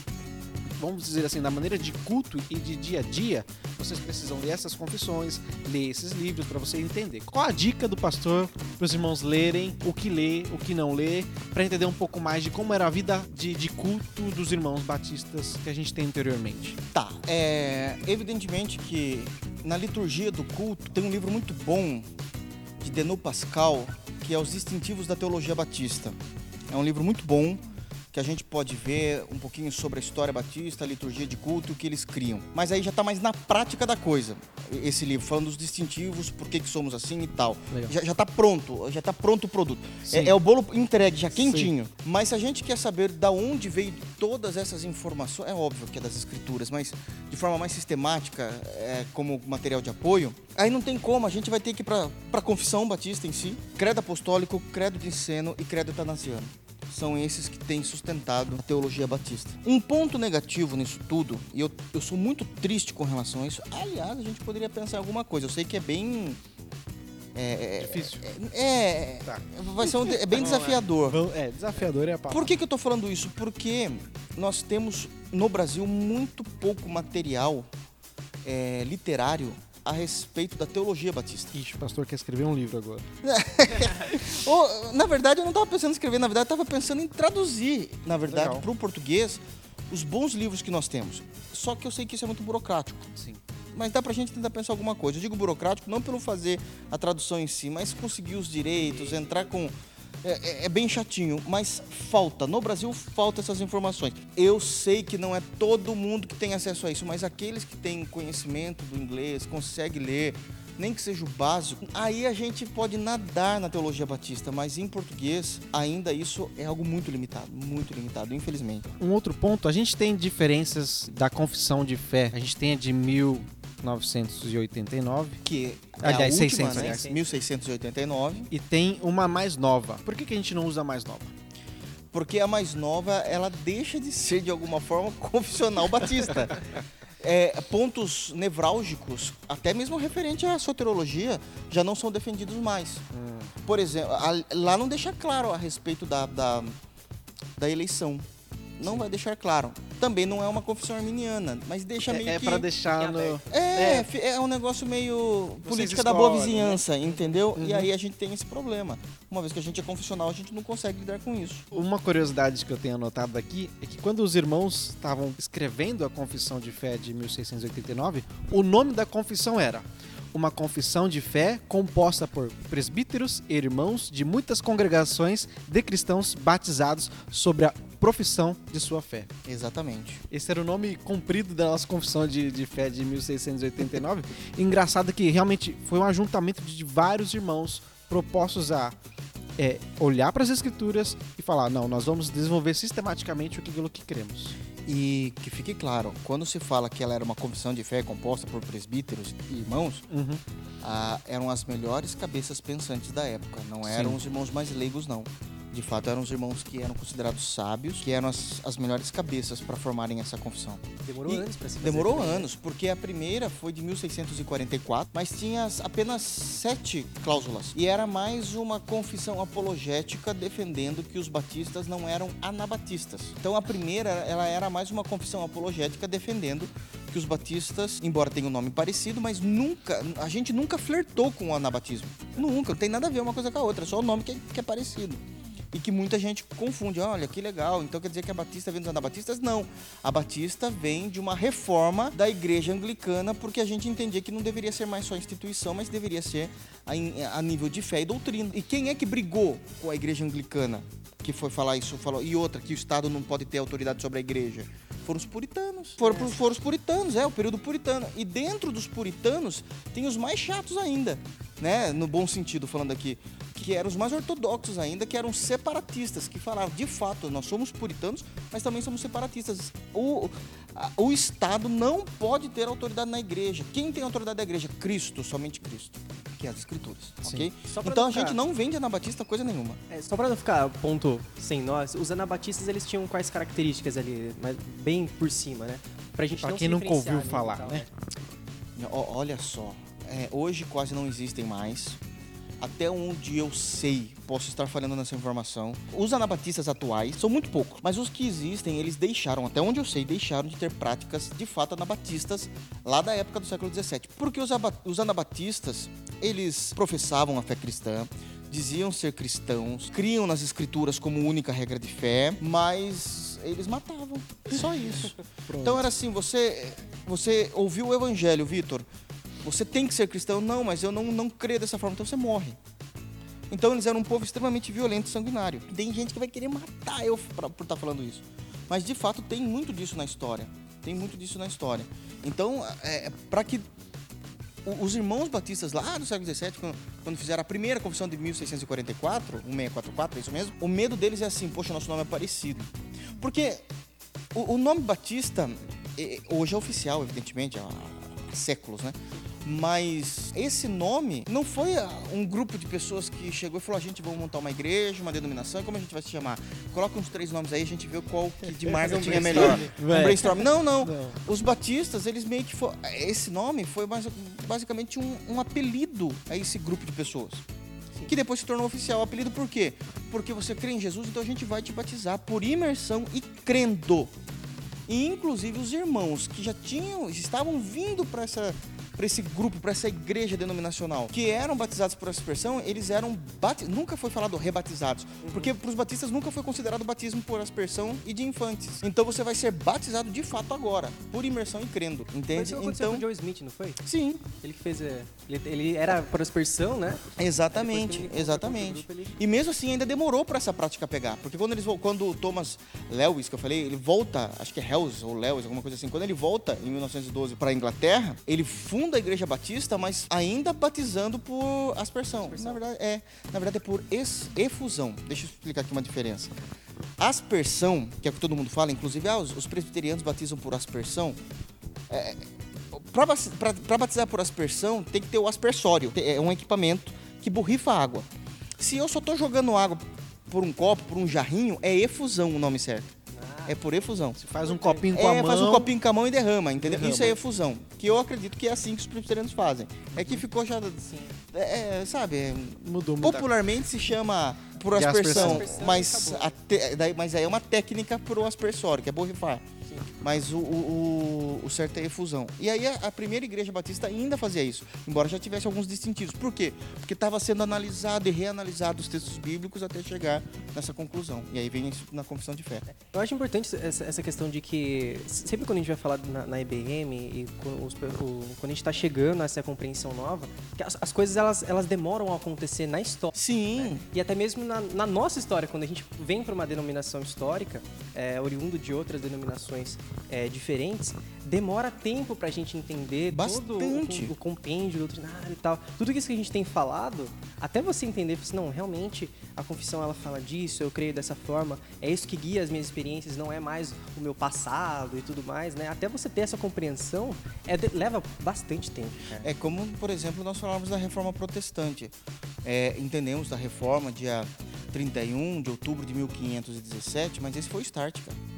vamos dizer assim, da maneira de culto e de dia a dia, vocês precisam ler essas confissões, ler esses livros para você entender. Qual a dica do pastor para os irmãos lerem o que lê, o que não lê, para entender um pouco mais de como era a vida de, de culto dos irmãos batistas que a gente tem anteriormente? Tá. É, evidentemente que na liturgia do culto tem um livro muito bom de Denou Pascal, que é Os Distintivos da Teologia Batista. É um livro muito bom que a gente pode ver um pouquinho sobre a história batista, a liturgia de culto e o que eles criam. Mas aí já está mais na prática da coisa, esse livro, falando dos distintivos, por que, que somos assim e tal. Legal. Já, já tá pronto, já tá pronto o produto. Sim. É, é o bolo entregue, já quentinho. Mas se a gente quer saber da onde veio todas essas informações, é óbvio que é das escrituras, mas de forma mais sistemática, é, como material de apoio, aí não tem como, a gente vai ter que ir para a confissão batista em si, credo apostólico, credo de ensino e credo etanasiano. São esses que têm sustentado a teologia batista. Um ponto negativo nisso tudo, e eu, eu sou muito triste com relação a isso, aliás, a gente poderia pensar em alguma coisa, eu sei que é bem... É, é- Difícil. é, Tá. vai ser um, é bem desafiador. É, desafiador é a palavra. Por que, que eu tô falando isso? Porque nós temos no Brasil muito pouco material é, literário a respeito da teologia batista. Ixi, o pastor quer escrever um livro agora. Ou, na verdade, eu não estava pensando em escrever, na verdade, eu estava pensando em traduzir, na verdade, para o português, os bons livros que nós temos. Só que eu sei que isso é muito burocrático. Sim. Mas dá pra gente tentar pensar alguma coisa. Eu digo burocrático não pelo fazer a tradução em si, mas conseguir os direitos, entrar com. É, é- é bem chatinho, mas falta. No Brasil falta essas informações. Eu sei que não é todo mundo que tem acesso a isso, mas aqueles que têm conhecimento do inglês, consegue ler, nem que seja o básico, aí a gente pode nadar na teologia batista, mas em português ainda isso é algo muito limitado, muito limitado, infelizmente. Um outro ponto, a gente tem diferenças da confissão de fé. A gente tem a de 1989 Que é Aliás, a última, 600, né? aliás. 1689. e tem uma mais nova. Por que, que a gente não usa a mais nova? porque a mais nova ela deixa de ser de alguma forma confissional batista. É, pontos nevrálgicos, até mesmo referente à soteriologia, já não são defendidos mais. Por exemplo, a- lá não deixa claro a respeito da, da, da eleição. Não vai deixar claro. Também não é uma confissão arminiana, mas deixa meio É, é que... para deixar Fique no. É, É. é um negócio meio Vocês política da boa escolhem, né? vizinhança, entendeu? Uhum. E aí a gente tem esse problema. Uma vez que a gente é confessional, a gente não consegue lidar com isso. Uma curiosidade que eu tenho anotado aqui é que quando os irmãos estavam escrevendo a confissão de fé de 1689, o nome da confissão era uma confissão de fé composta por presbíteros e irmãos de muitas congregações de cristãos batizados sobre a profissão de sua fé. Exatamente. Esse era o nome comprido da nossa confissão de, de fé de 1689. Engraçado que realmente foi um ajuntamento de vários irmãos propostos a é, olhar para as escrituras e falar: não, nós vamos desenvolver sistematicamente aquilo que cremos. E que fique claro, quando se fala que ela era uma confissão de fé composta por presbíteros e irmãos, Uhum. ah, eram as melhores cabeças pensantes da época. Não eram Sim. os irmãos mais leigos, não. De fato, eram os irmãos que eram considerados sábios, que eram as, as melhores cabeças para formarem essa confissão. Demorou E anos para se fazer. Demorou né? anos, porque a primeira foi de 1644, mas tinha apenas sete cláusulas. E era mais uma confissão apologética defendendo que os batistas não eram anabatistas. Então a primeira, ela era mais uma confissão apologética defendendo que os batistas, embora tenham um nome parecido, mas nunca, a gente nunca flertou com o anabatismo. Nunca, não tem nada a ver uma coisa com a outra, é só o nome que é, que é parecido. E que muita gente confunde. Olha, que legal. Então quer dizer que a Batista vem dos Anabatistas? Não. A Batista vem de uma reforma da igreja anglicana, porque a gente entendia que não deveria ser mais só instituição, mas deveria ser a, a nível de fé e doutrina. E quem é que brigou com a igreja anglicana? Que foi falar isso, falou. E outra, que o Estado não pode ter autoridade sobre a igreja. Foram os puritanos. Foram, pros- foram os puritanos, é, o período puritano. E dentro dos puritanos tem os mais chatos ainda, né? No bom sentido, falando aqui. Que eram os mais ortodoxos ainda, que eram separatistas, que falaram, de fato, nós somos puritanos, mas também somos separatistas. O, o Estado não pode ter autoridade na igreja. Quem tem autoridade da igreja? Cristo, somente Cristo. Que é as escrituras, ok? Só pra Então a gente não vende anabatista coisa nenhuma. É, só para não ficar ponto sem nós, os anabatistas eles tinham quais características ali, mas bem por cima, né? Pra gente Pra não quem se nunca ouviu diferenciar falar, tal, né? Ó, Olha só, é, hoje quase não existem mais. Até onde eu sei, posso estar falhando nessa informação. Os anabatistas atuais são muito poucos, mas os que existem, eles deixaram, até onde eu sei, deixaram de ter práticas de fato anabatistas lá da época do século XVII. Porque os, os anabatistas, eles professavam a fé cristã, diziam ser cristãos, criam nas escrituras como única regra de fé, mas eles matavam. Só isso. Então era assim, você você ouviu o evangelho, Vitor, você tem que ser cristão. Não, mas eu não, não creio dessa forma, então você morre. Então eles eram um povo extremamente violento e sanguinário. Tem gente que vai querer matar eu pra- por estar falando isso. Mas de fato tem muito disso na história. Tem muito disso na história. Então, é, para que os irmãos batistas lá no século XVII, quando, fizeram a primeira confissão de 1644, 1644, é isso mesmo? O medo deles é assim, poxa, nosso nome é parecido. Porque o, o nome Batista, hoje é oficial, evidentemente, há séculos, né? Mas esse nome não foi ah, um grupo de pessoas que chegou e falou: a gente vai montar uma igreja, uma denominação, como a gente vai se chamar? Coloca uns três nomes aí, a gente vê qual que de marketing é melhor. Um Vai. brainstorm. Não, não, Não. Os batistas, eles meio que. fo- Esse nome foi basicamente um, um apelido a esse grupo de pessoas. Que depois se tornou oficial. O apelido por quê? Porque você crê em Jesus, então a gente vai te batizar por imersão e crendo. E inclusive os irmãos que já tinham, estavam vindo para essa para esse grupo, para essa igreja denominacional, que eram batizados por aspersão, eles eram bati nunca foi falado rebatizados, porque para os batistas nunca foi considerado batismo por aspersão e de infantes. Então você vai ser batizado de fato agora, por imersão e crendo, Mas entende? isso aconteceu Então, com o Joe Smith, não foi? sim, Ele que fez. é, Ele, ele era por aspersão, né? Exatamente, exatamente. grupo, ele- E mesmo assim ainda demorou para essa prática pegar, porque quando eles quando o Thomas Lewis, que eu falei, ele volta, acho que é Hells ou Lewis, alguma coisa assim, quando ele volta em 1912 para a Inglaterra, ele funda a Igreja Batista, mas ainda batizando por aspersão. Na verdade é, na verdade é por efusão. Deixa eu explicar aqui uma diferença. Aspersão, que é o que todo mundo fala, inclusive ah, os, os presbiterianos batizam por aspersão, para batizar por aspersão, tem que ter o aspersório. É um equipamento que borrifa água. Se eu só tô jogando água por um copo, por um jarrinho, é efusão o nome certo. É por efusão. Você faz um copinho com a É, mão. faz um copinho com a mão e derrama, entendeu? Derrama. Isso é efusão. Que eu acredito que é assim que os presbiterianos fazem. É que ficou já. sim. É, é, sabe, é, Mudou muito. popularmente se chama por aspersão, aspersão. mas, Acabou. a te- daí, mas aí é uma técnica pro aspersório, que é borrifar. Sim. Mas o, o, o- certo é efusão. E aí a, a primeira igreja batista ainda fazia isso, embora já tivesse alguns distintivos. Por quê? Porque estava sendo analisado e reanalisado os textos bíblicos até chegar nessa conclusão. E aí vem isso na confissão de fé. Eu acho importante essa, essa questão de que sempre quando a gente vai falar na, na IBM e os- o- quando a gente está chegando a essa compreensão nova, que as, as coisas elas, elas demoram a acontecer na história. Sim, E até mesmo na, na nossa história, quando a gente vem para uma denominação histórica, é, oriundo de outras denominações é, diferentes, demora tempo para a gente entender todo Bastante. o, o compêndio doutrinário e tal. Tudo isso que a gente tem falado, até você entender, assim, não, realmente a confissão ela fala disso, eu creio dessa forma, é isso que guia as minhas experiências, não é mais o meu passado e tudo mais, né? Até você ter essa compreensão, é, leva bastante tempo, cara. É como, por exemplo, nós falamos da reforma protestante. É, entendemos da reforma de a 31 de outubro de 1517, mas esse foi o start, cara.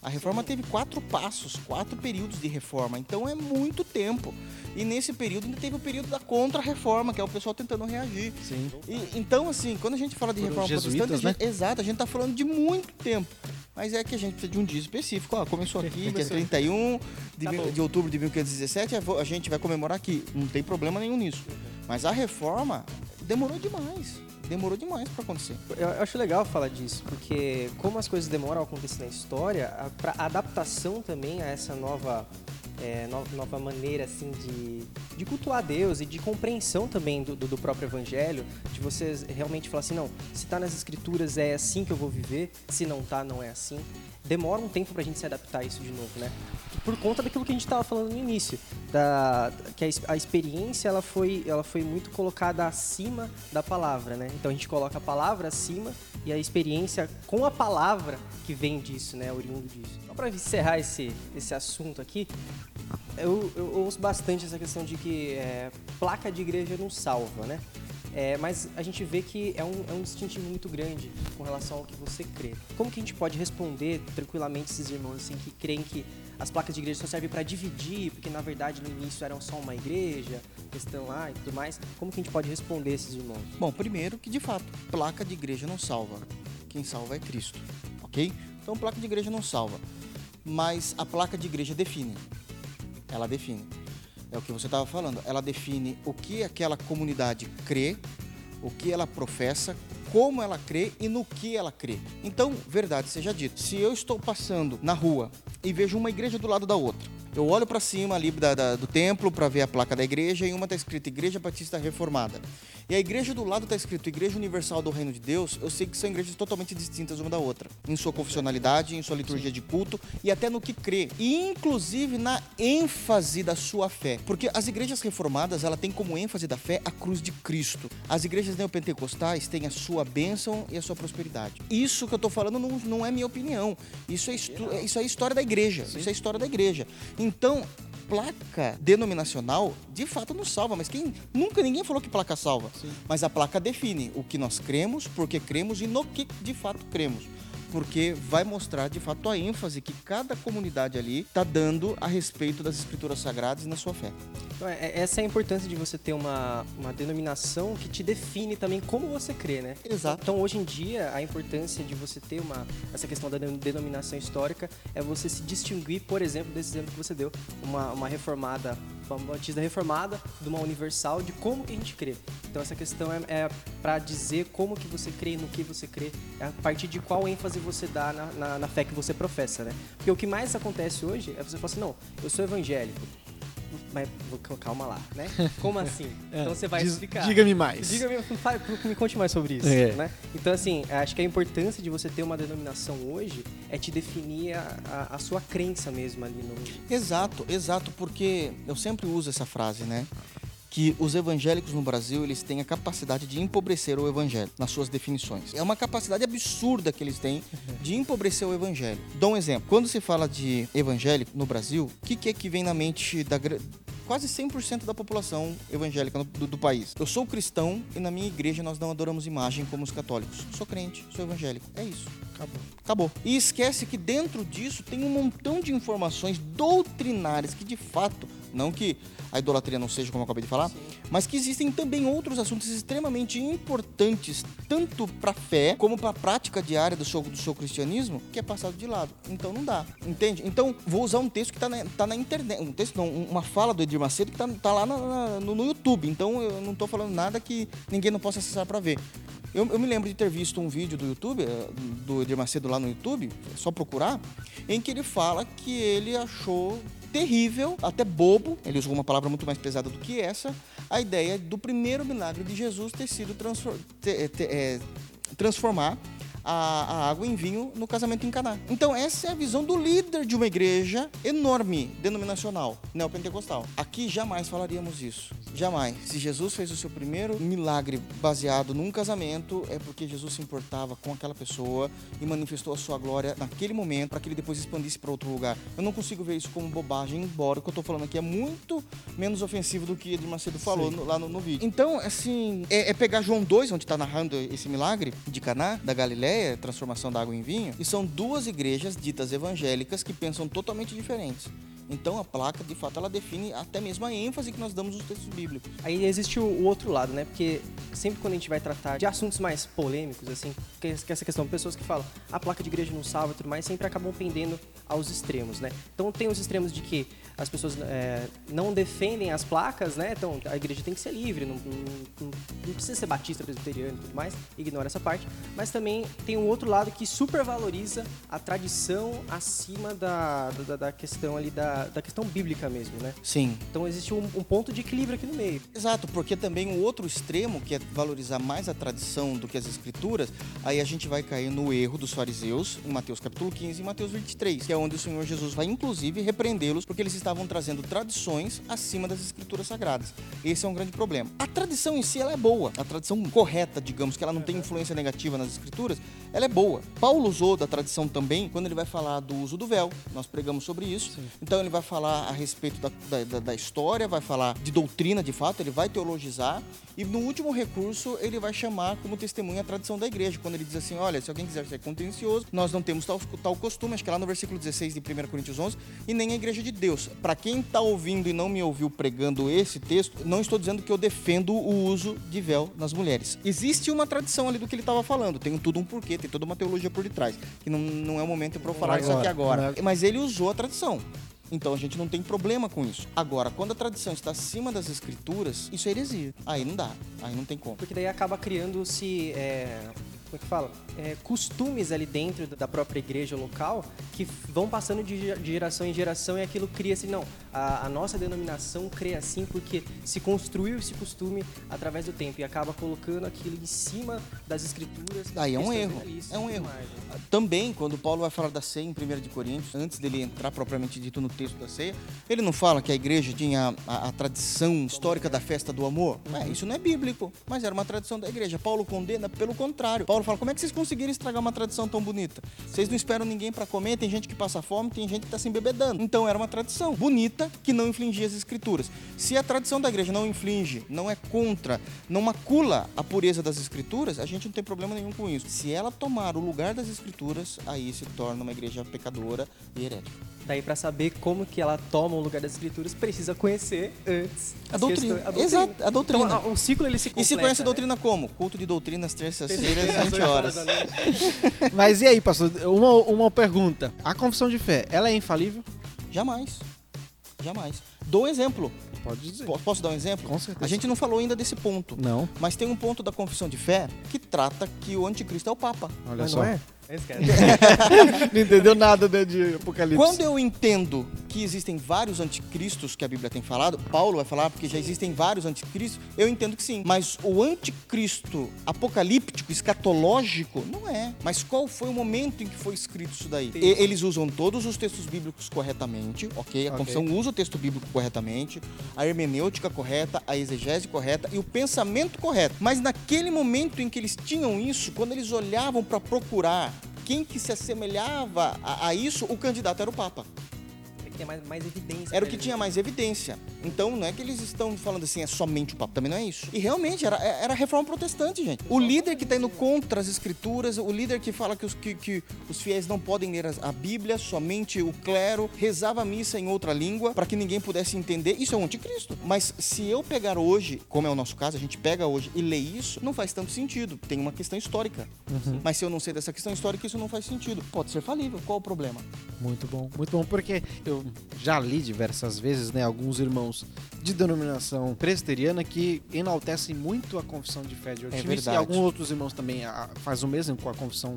A reforma teve quatro passos, quatro períodos de reforma, então é muito tempo. E nesse período ainda teve o período da contra-reforma, que é o pessoal tentando reagir. Sim. E, então, assim, quando a gente fala de Foram reforma jesuítas, protestante, a né? gente- exato, a gente está falando de muito tempo. Mas é que a gente precisa de um dia específico. Ó, começou aqui, dia Começou. 31 de, Tá mil- de outubro de 1517, a a gente vai comemorar aqui. Não tem problema nenhum nisso. Mas a reforma demorou demais. Demorou demais para acontecer. Eu acho legal falar disso, porque como as coisas demoram a acontecer na história, a, adaptação também a essa nova, é, no- nova maneira assim de, de cultuar Deus e de compreensão também do, do- do próprio evangelho, de você realmente falar assim, não, se tá nas escrituras é assim que eu vou viver, se não tá, não é assim. Demora um tempo pra gente se adaptar a isso de novo, né? Por conta daquilo que a gente estava falando no início, da, que a, a experiência ela foi, ela foi muito colocada acima da palavra, né? Então a gente coloca a palavra acima e a experiência com a palavra que vem disso, né? Oriundo disso. Só para encerrar esse, esse assunto aqui, eu, eu ouço bastante essa questão de que é, placa de igreja não salva, né? É, mas a gente vê que é um, é um distintivo muito grande com relação ao que você crê. Como que a gente pode responder tranquilamente esses irmãos assim que creem que as placas de igreja só servem para dividir, porque na verdade no início eram só uma igreja, questão lá e tudo mais. Como que a gente pode responder esses irmãos? Bom, primeiro que de fato, placa de igreja não salva. Quem salva é Cristo, ok? Então, placa de igreja não salva. Mas a placa de igreja define. Ela define. É o que você estava falando. Ela define o que aquela comunidade crê, o que ela professa, como ela crê e no que ela crê. Então, verdade seja dito, se eu estou passando na rua e vejo uma igreja do lado da outra, eu olho para cima ali da- da- do templo para ver a placa da igreja e uma está escrito Igreja Batista Reformada. E a igreja do lado está escrito Igreja Universal do Reino de Deus, eu sei que são igrejas totalmente distintas uma da outra, em sua confessionalidade, em sua liturgia de culto e até no que crê, e inclusive na ênfase da sua fé. Porque as igrejas reformadas, ela tem como ênfase da fé a cruz de Cristo. As igrejas neopentecostais têm a sua bênção e a sua prosperidade. Isso que eu estou falando não, não é minha opinião. Isso é, é- isso é história da igreja. Isso é história da igreja. Então, placa denominacional, de fato, não salva. Mas quem nunca ninguém falou que placa salva. Mas a placa define o que nós cremos, porque cremos e no que de fato cremos. Porque vai mostrar de fato a ênfase que cada comunidade ali está dando a respeito das escrituras sagradas e na sua fé. Então, é- essa é a importância de você ter uma, uma denominação que te define também como você crê, né? Exato. Então, hoje em dia, a importância de você ter uma essa questão da den- denominação histórica é você se distinguir, por exemplo, desse exemplo que você deu, uma, uma reformada, uma batista reformada, de uma universal, de como que a gente crê. Então, essa questão é, é para dizer como que você crê, no que você crê, a partir de qual ênfase você dá na, na, na fé que você professa, né? Porque o que mais acontece hoje é você falar assim, não, eu sou evangélico. Mas vou- calma lá, né? Como assim? É, Então você vai diz- explicar. Diga-me mais. Diga-me, me conte mais sobre isso, É. né? Então, assim, acho que a importância de você ter uma denominação hoje é te definir a, a- a sua crença mesmo ali no... Exato, exato, porque eu sempre uso essa frase, né? Que os evangélicos no Brasil, eles têm a capacidade de empobrecer o evangelho nas suas definições. É uma capacidade absurda que eles têm de empobrecer o evangelho. Dou um exemplo. Quando se fala de evangélico no Brasil, o que, que é que vem na mente da quase 100% da população evangélica do, do país? Eu sou cristão e na minha igreja nós não adoramos imagem como os católicos. Sou crente, sou evangélico. É isso. Acabou. Acabou. E esquece que dentro disso tem um montão de informações doutrinárias que de fato, não que a idolatria não seja como eu acabei de falar, mas que existem também outros assuntos extremamente importantes, tanto para a fé como para a prática diária do seu, do seu cristianismo, que é passado de lado. Então não dá, entende? Então vou usar um texto que está na, tá na internet, um texto não, uma fala do Edir Macedo que tá, tá lá na- na- no, no YouTube. Então eu não estou falando nada que ninguém não possa acessar para ver. Eu, eu me lembro de ter visto um vídeo do YouTube, eh, do Edir Macedo lá no YouTube, é só procurar, em que ele fala que ele achou terrível, até bobo, ele usou uma palavra muito mais pesada do que essa, a ideia do primeiro milagre de Jesus ter sido transfor- te- te- eh, transformar a, a água em vinho no casamento em Caná. Então essa é a visão do líder de uma igreja enorme, denominacional, neopentecostal. Aqui jamais falaríamos isso. Jamais. Se Jesus fez o seu primeiro milagre baseado num casamento, é porque Jesus se importava com aquela pessoa e manifestou a sua glória naquele momento para que ele depois expandisse para outro lugar. Eu não consigo ver isso como bobagem, embora o que eu estou falando aqui é muito menos ofensivo do que Edir Macedo falou no, lá no, no, vídeo. Então, assim, é, é pegar João 2, onde está narrando esse milagre de Caná, da Galileia, transformação da água em vinho, e são duas igrejas ditas evangélicas que pensam totalmente diferentes. Então a placa, de fato, ela define até mesmo a ênfase que nós damos nos textos bíblicos. Aí existe o, o outro lado, né? Porque sempre quando a gente vai tratar de assuntos mais polêmicos, assim, que, essa questão, pessoas que falam a placa de igreja não salva e tudo mais, sempre acabam pendendo aos extremos, né? Então tem os extremos de que as pessoas é, não defendem as placas, né? Então a igreja tem que ser livre, não, não, não precisa ser batista, presbiteriano e tudo mais, ignora essa parte. Mas também tem um outro lado que supervaloriza a tradição acima da, da, da questão ali da da, questão bíblica mesmo, né? Sim. Então existe um, um, ponto de equilíbrio aqui no meio. Exato, porque também o outro extremo, que é valorizar mais a tradição do que as escrituras, aí a gente vai cair no erro dos fariseus, em Mateus capítulo 15 e Mateus 23, que é onde o Senhor Jesus vai inclusive repreendê-los porque eles estavam trazendo tradições acima das escrituras sagradas. Esse é um grande problema. A tradição em si ela é boa, a tradição correta, digamos, que ela não tem influência negativa nas escrituras, ela é boa. Paulo usou da tradição também quando ele vai falar do uso do véu. Nós pregamos sobre isso. Sim. Então ele ele vai falar a respeito da, da, da, história, vai falar de doutrina de fato, ele vai teologizar. E no último recurso, ele vai chamar como testemunha a tradição da igreja, quando ele diz assim: olha, se alguém quiser ser contencioso, nós não temos tal, tal costume, acho que é lá no versículo 16 de 1 Coríntios 11, e nem a igreja de Deus. Para quem está ouvindo e não me ouviu pregando esse texto, não estou dizendo que eu defendo o uso de véu nas mulheres. Existe uma tradição ali do que ele estava falando, tem tudo um porquê, tem toda uma teologia por detrás, que não, não é o momento para eu falar agora, isso aqui agora. Mas ele usou a tradição. Então a gente não tem problema com isso. Agora, quando a tradição está acima das escrituras, isso é heresia. Aí não dá, aí não tem como. Porque daí acaba criando-se é, como é que fala? É, costumes ali dentro da própria igreja local que vão passando de geração em geração e aquilo cria-se, não, a, a, nossa denominação cria assim porque se construiu esse costume através do tempo e acaba colocando aquilo em cima das escrituras. Aí é um erro, é um erro. Mais, né? Também, quando Paulo vai falar da ceia em 1 de Coríntios, antes dele entrar propriamente dito no texto da ceia, ele não fala que a igreja tinha a, a tradição histórica da festa do amor? Uhum. É, isso não é bíblico, mas era uma tradição da igreja. Paulo condena pelo contrário. Paulo Paulo fala: como é que vocês conseguiram estragar uma tradição tão bonita? Vocês não esperam ninguém para comer, tem gente que passa fome, tem gente que está se embebedando. Então era uma tradição bonita que não infligia as escrituras. Se a tradição da igreja não inflige, não é contra, não macula a pureza das escrituras, a gente não tem problema nenhum com isso. Se ela tomar o lugar das escrituras, aí se torna uma igreja pecadora e herética. Daí para saber como que ela toma o lugar das escrituras, precisa conhecer antes a doutrina. a doutrina. Exato, a doutrina. Então, o ciclo ele se completa, E se conhece a doutrina né? como? Culto de doutrinas terças-feiras, 20 horas. Mas e aí, pastor, uma, uma pergunta. A confissão de fé, ela é infalível? Jamais. Jamais. Dou um exemplo. Pode dizer. Posso dar um exemplo? Com certeza. A gente não falou ainda desse ponto. Não. Mas tem um ponto da confissão de fé que trata que o anticristo é o Papa. Olha Mas só. Não é? não entendeu nada né, de Apocalipse. Quando eu entendo que existem vários anticristos que a Bíblia tem falado, Paulo vai falar porque já existem vários anticristos, eu entendo que sim. Mas o anticristo apocalíptico, escatológico, não é. Mas qual foi o momento em que foi escrito isso daí? E, eles usam todos os textos bíblicos corretamente, ok? A okay. confissão usa o texto bíblico corretamente, a hermenêutica correta, a exegese correta e o pensamento correto. Mas naquele momento em que eles tinham isso, quando eles olhavam para procurar quem que se assemelhava a, a isso, o candidato era o Papa tinha mais, mais evidência. Era o que tinha mais evidência. Então não é que eles estão falando assim, é somente o Papa, também não é isso. E realmente era, é, era a reforma protestante, gente. O líder que está indo contra as escrituras, o líder que fala que os, que, que os fiéis não podem ler a Bíblia, somente o clero, rezava a missa em outra língua para que ninguém pudesse entender, isso é um anticristo. Mas se eu pegar hoje, como é o nosso caso, a gente pega hoje e lê isso, não faz tanto sentido. Tem uma questão histórica. Uhum. Mas se eu não sei dessa questão histórica, isso não faz sentido. Pode ser falível. Qual o problema? Muito bom, muito bom, porque eu já li diversas vezes, né, alguns irmãos de denominação presbiteriana que enaltecem muito a confissão de fé de Ortimis é e alguns outros irmãos também fazem o mesmo com a confissão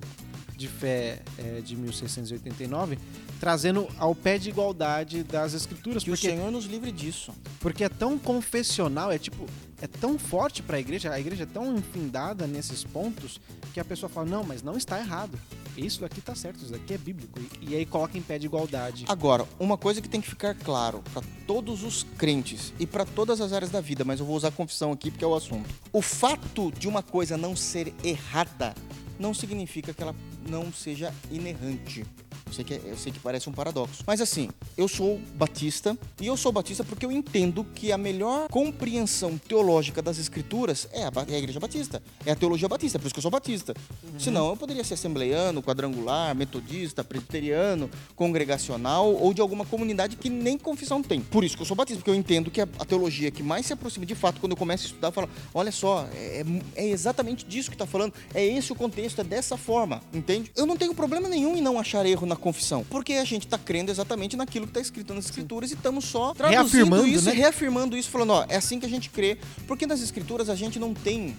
de Fé é, de 1689, trazendo ao pé de igualdade das escrituras. Que porque, o Senhor nos livre disso. Porque é tão confessional, é tipo, é tão forte para a igreja, a igreja é tão infindada nesses pontos que a pessoa fala: não, mas não está errado. Isso daqui está certo, isso daqui é bíblico. E, e aí coloca em pé de igualdade. Agora, uma coisa que tem que ficar claro para todos os crentes e para todas as áreas da vida, mas eu vou usar a confissão aqui porque é o assunto. O fato de uma coisa não ser errada não significa que ela não seja inerrante. Eu sei, que, é, eu sei que parece um paradoxo. Mas assim, eu sou batista e eu sou batista porque eu entendo que a melhor compreensão teológica das escrituras é a, é a igreja batista. É a teologia batista, por isso que eu sou batista. Uhum. Senão eu poderia ser assembleiano, quadrangular, metodista, presbiteriano, congregacional ou de alguma comunidade que nem confissão tem. Por isso que eu sou batista, porque eu entendo que a, a teologia que mais se aproxima de fato, quando eu começo a estudar, eu falo, olha só, é, é exatamente disso que está falando, é esse o contexto, é dessa forma, entende? Eu não tenho problema nenhum em não achar erro na confissão, porque a gente está crendo exatamente naquilo que está escrito nas escrituras Sim. e estamos só traduzindo isso né? reafirmando isso, falando, ó, é assim que a gente crê, porque nas escrituras a gente não tem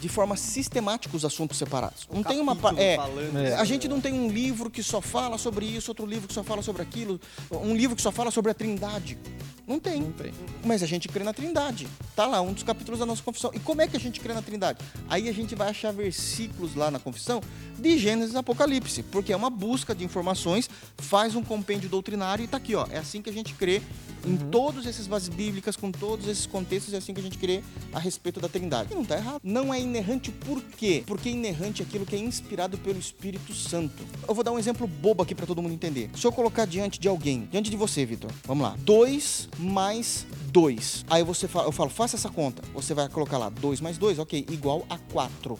de forma sistemática os assuntos separados. Não tem uma é, é, a gente não tem um livro que só fala sobre isso, outro livro que só fala sobre aquilo, um livro que só fala sobre a Trindade. Não tem. Não tem. Mas a gente crê na Trindade. Tá lá um dos capítulos da nossa confissão. E como é que a gente crê na Trindade? Aí a gente vai achar versículos lá na confissão de Gênesis e Apocalipse, porque é uma busca de informações, faz um compêndio doutrinário e tá aqui, ó. É assim que a gente crê em uhum. todos esses bases bíblicas, com todos esses contextos, é assim que a gente crê a respeito da Trindade. E não tá errado. Não é inerrante por quê? Porque inerrante é aquilo que é inspirado pelo Espírito Santo. Eu vou dar um exemplo bobo aqui para todo mundo entender. Se eu colocar diante de alguém, diante de você, Vitor, vamos lá. 2 mais 2. Aí você fala, eu falo, faça essa conta. Você vai colocar lá 2 mais 2, ok, igual a 4.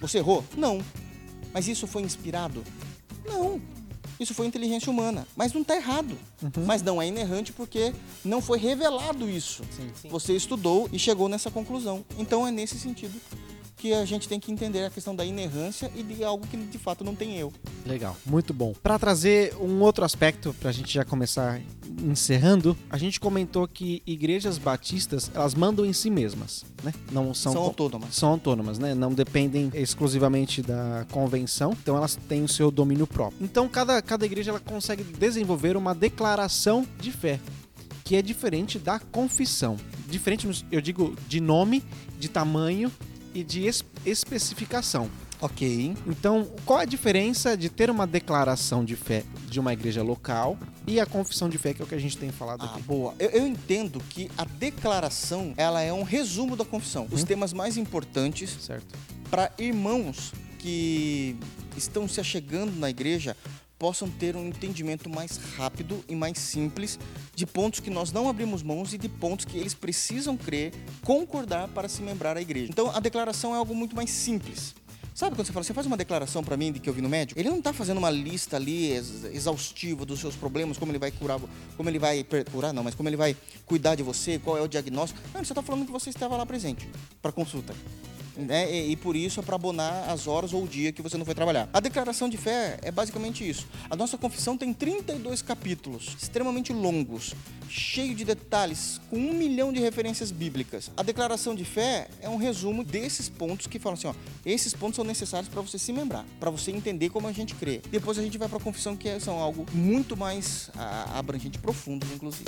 Você errou? Não. Mas isso foi inspirado? Não. Isso foi inteligência humana. Mas não está errado. Uhum. Mas não é inerrante porque não foi revelado isso. Sim, sim. Você estudou e chegou nessa conclusão. Então é nesse sentido que a gente tem que entender a questão da inerrância e de algo que de fato não tem eu. Legal, muito bom. Para trazer um outro aspecto para a gente já começar encerrando, a gente comentou que igrejas batistas elas mandam em si mesmas, né? Não são, são autônomas. São autônomas, né? Não dependem exclusivamente da convenção, então elas têm o seu domínio próprio. Então cada, cada igreja ela consegue desenvolver uma declaração de fé que é diferente da confissão. Diferente, eu digo, de nome, de tamanho e de es especificação. Ok. Então, qual a diferença de ter uma declaração de fé de uma igreja local e a confissão de fé, que é o que a gente tem falado ah, aqui? Boa. Eu, eu, entendo que a declaração ela é um resumo da confissão. Os uhum. temas mais importantes para irmãos que estão se achegando na igreja possam ter um entendimento mais rápido e mais simples de pontos que nós não abrimos mãos e de pontos que eles precisam crer, concordar para se membrar à igreja. Então a declaração é algo muito mais simples. Sabe quando você fala, você faz uma declaração para mim de que eu vi no médico? Ele não está fazendo uma lista ali exaustiva dos seus problemas, como ele vai curar, como ele vai curar, não, mas como ele vai cuidar de você, qual é o diagnóstico. Não, ele só está falando que você estava lá presente para consulta né? E, e por isso é para abonar as horas ou o dia que você não foi trabalhar. A declaração de fé é basicamente isso. A nossa confissão tem 32 capítulos, extremamente longos, cheio de detalhes, com um milhão de referências bíblicas. A declaração de fé é um resumo desses pontos que falam assim, ó, esses pontos são necessários para você se membrar, para você entender como a gente crê. Depois a gente vai para a confissão que são algo muito mais abrangente, profundo, inclusive.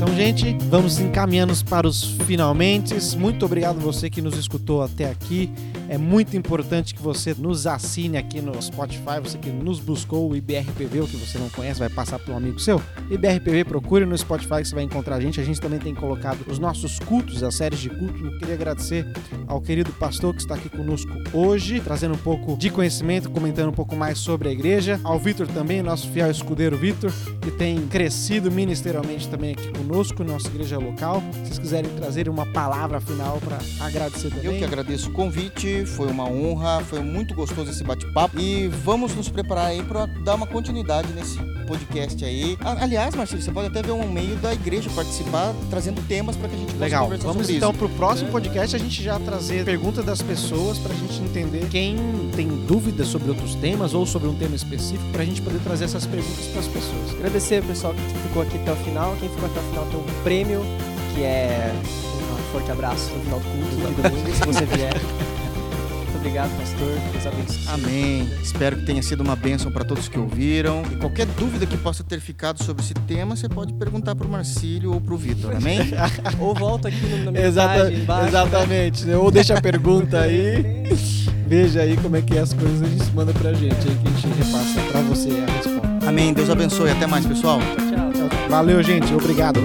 Então, gente, vamos encaminhando para os finalmente. Muito obrigado você que nos escutou até aqui. É muito importante que você nos assine aqui no Spotify, você que nos buscou o IBRPV, o que você não conhece, vai passar para um amigo seu. IBRPV, procure no Spotify que você vai encontrar a gente. A gente também tem colocado os nossos cultos, as séries de culto. Eu queria agradecer ao querido pastor que está aqui conosco hoje, trazendo um pouco de conhecimento, comentando um pouco mais sobre a igreja. Ao Vitor também, nosso fiel escudeiro Vitor, que tem crescido ministerialmente também aqui conosco, nossa igreja local. Se vocês quiserem trazer uma palavra final para agradecer também. Eu que agradeço o convite foi uma honra, foi muito gostoso esse bate-papo e vamos nos preparar aí para dar uma continuidade nesse podcast aí. Aliás, Marcelo, você pode até ver um meio da igreja participar, trazendo temas para que a gente possa Legal. conversar vamos então isso. pro próximo podcast a gente já trazer perguntas das pessoas para a gente entender quem tem dúvidas sobre outros temas ou sobre um tema específico para a gente poder trazer essas perguntas para as pessoas. Agradecer pessoal que ficou aqui até o final. Quem ficou até o final tem um prêmio que é um forte abraço no final do culto de domingo, se você vier. obrigado, pastor. Deus abençoe. Amém. Espero que tenha sido uma bênção para todos que ouviram. E qualquer dúvida que possa ter ficado sobre esse tema, você pode perguntar para o Marcílio ou para o Vitor, amém? Ou volta aqui no, na Exata, mensagem embaixo. né? exatamente. Ou deixa a pergunta aí. Veja aí como é que é as coisas a gente manda pra gente aí que a gente repassa pra você a resposta. Amém. Deus abençoe. Até mais, pessoal. Tchau, tchau. Valeu, gente. Obrigado.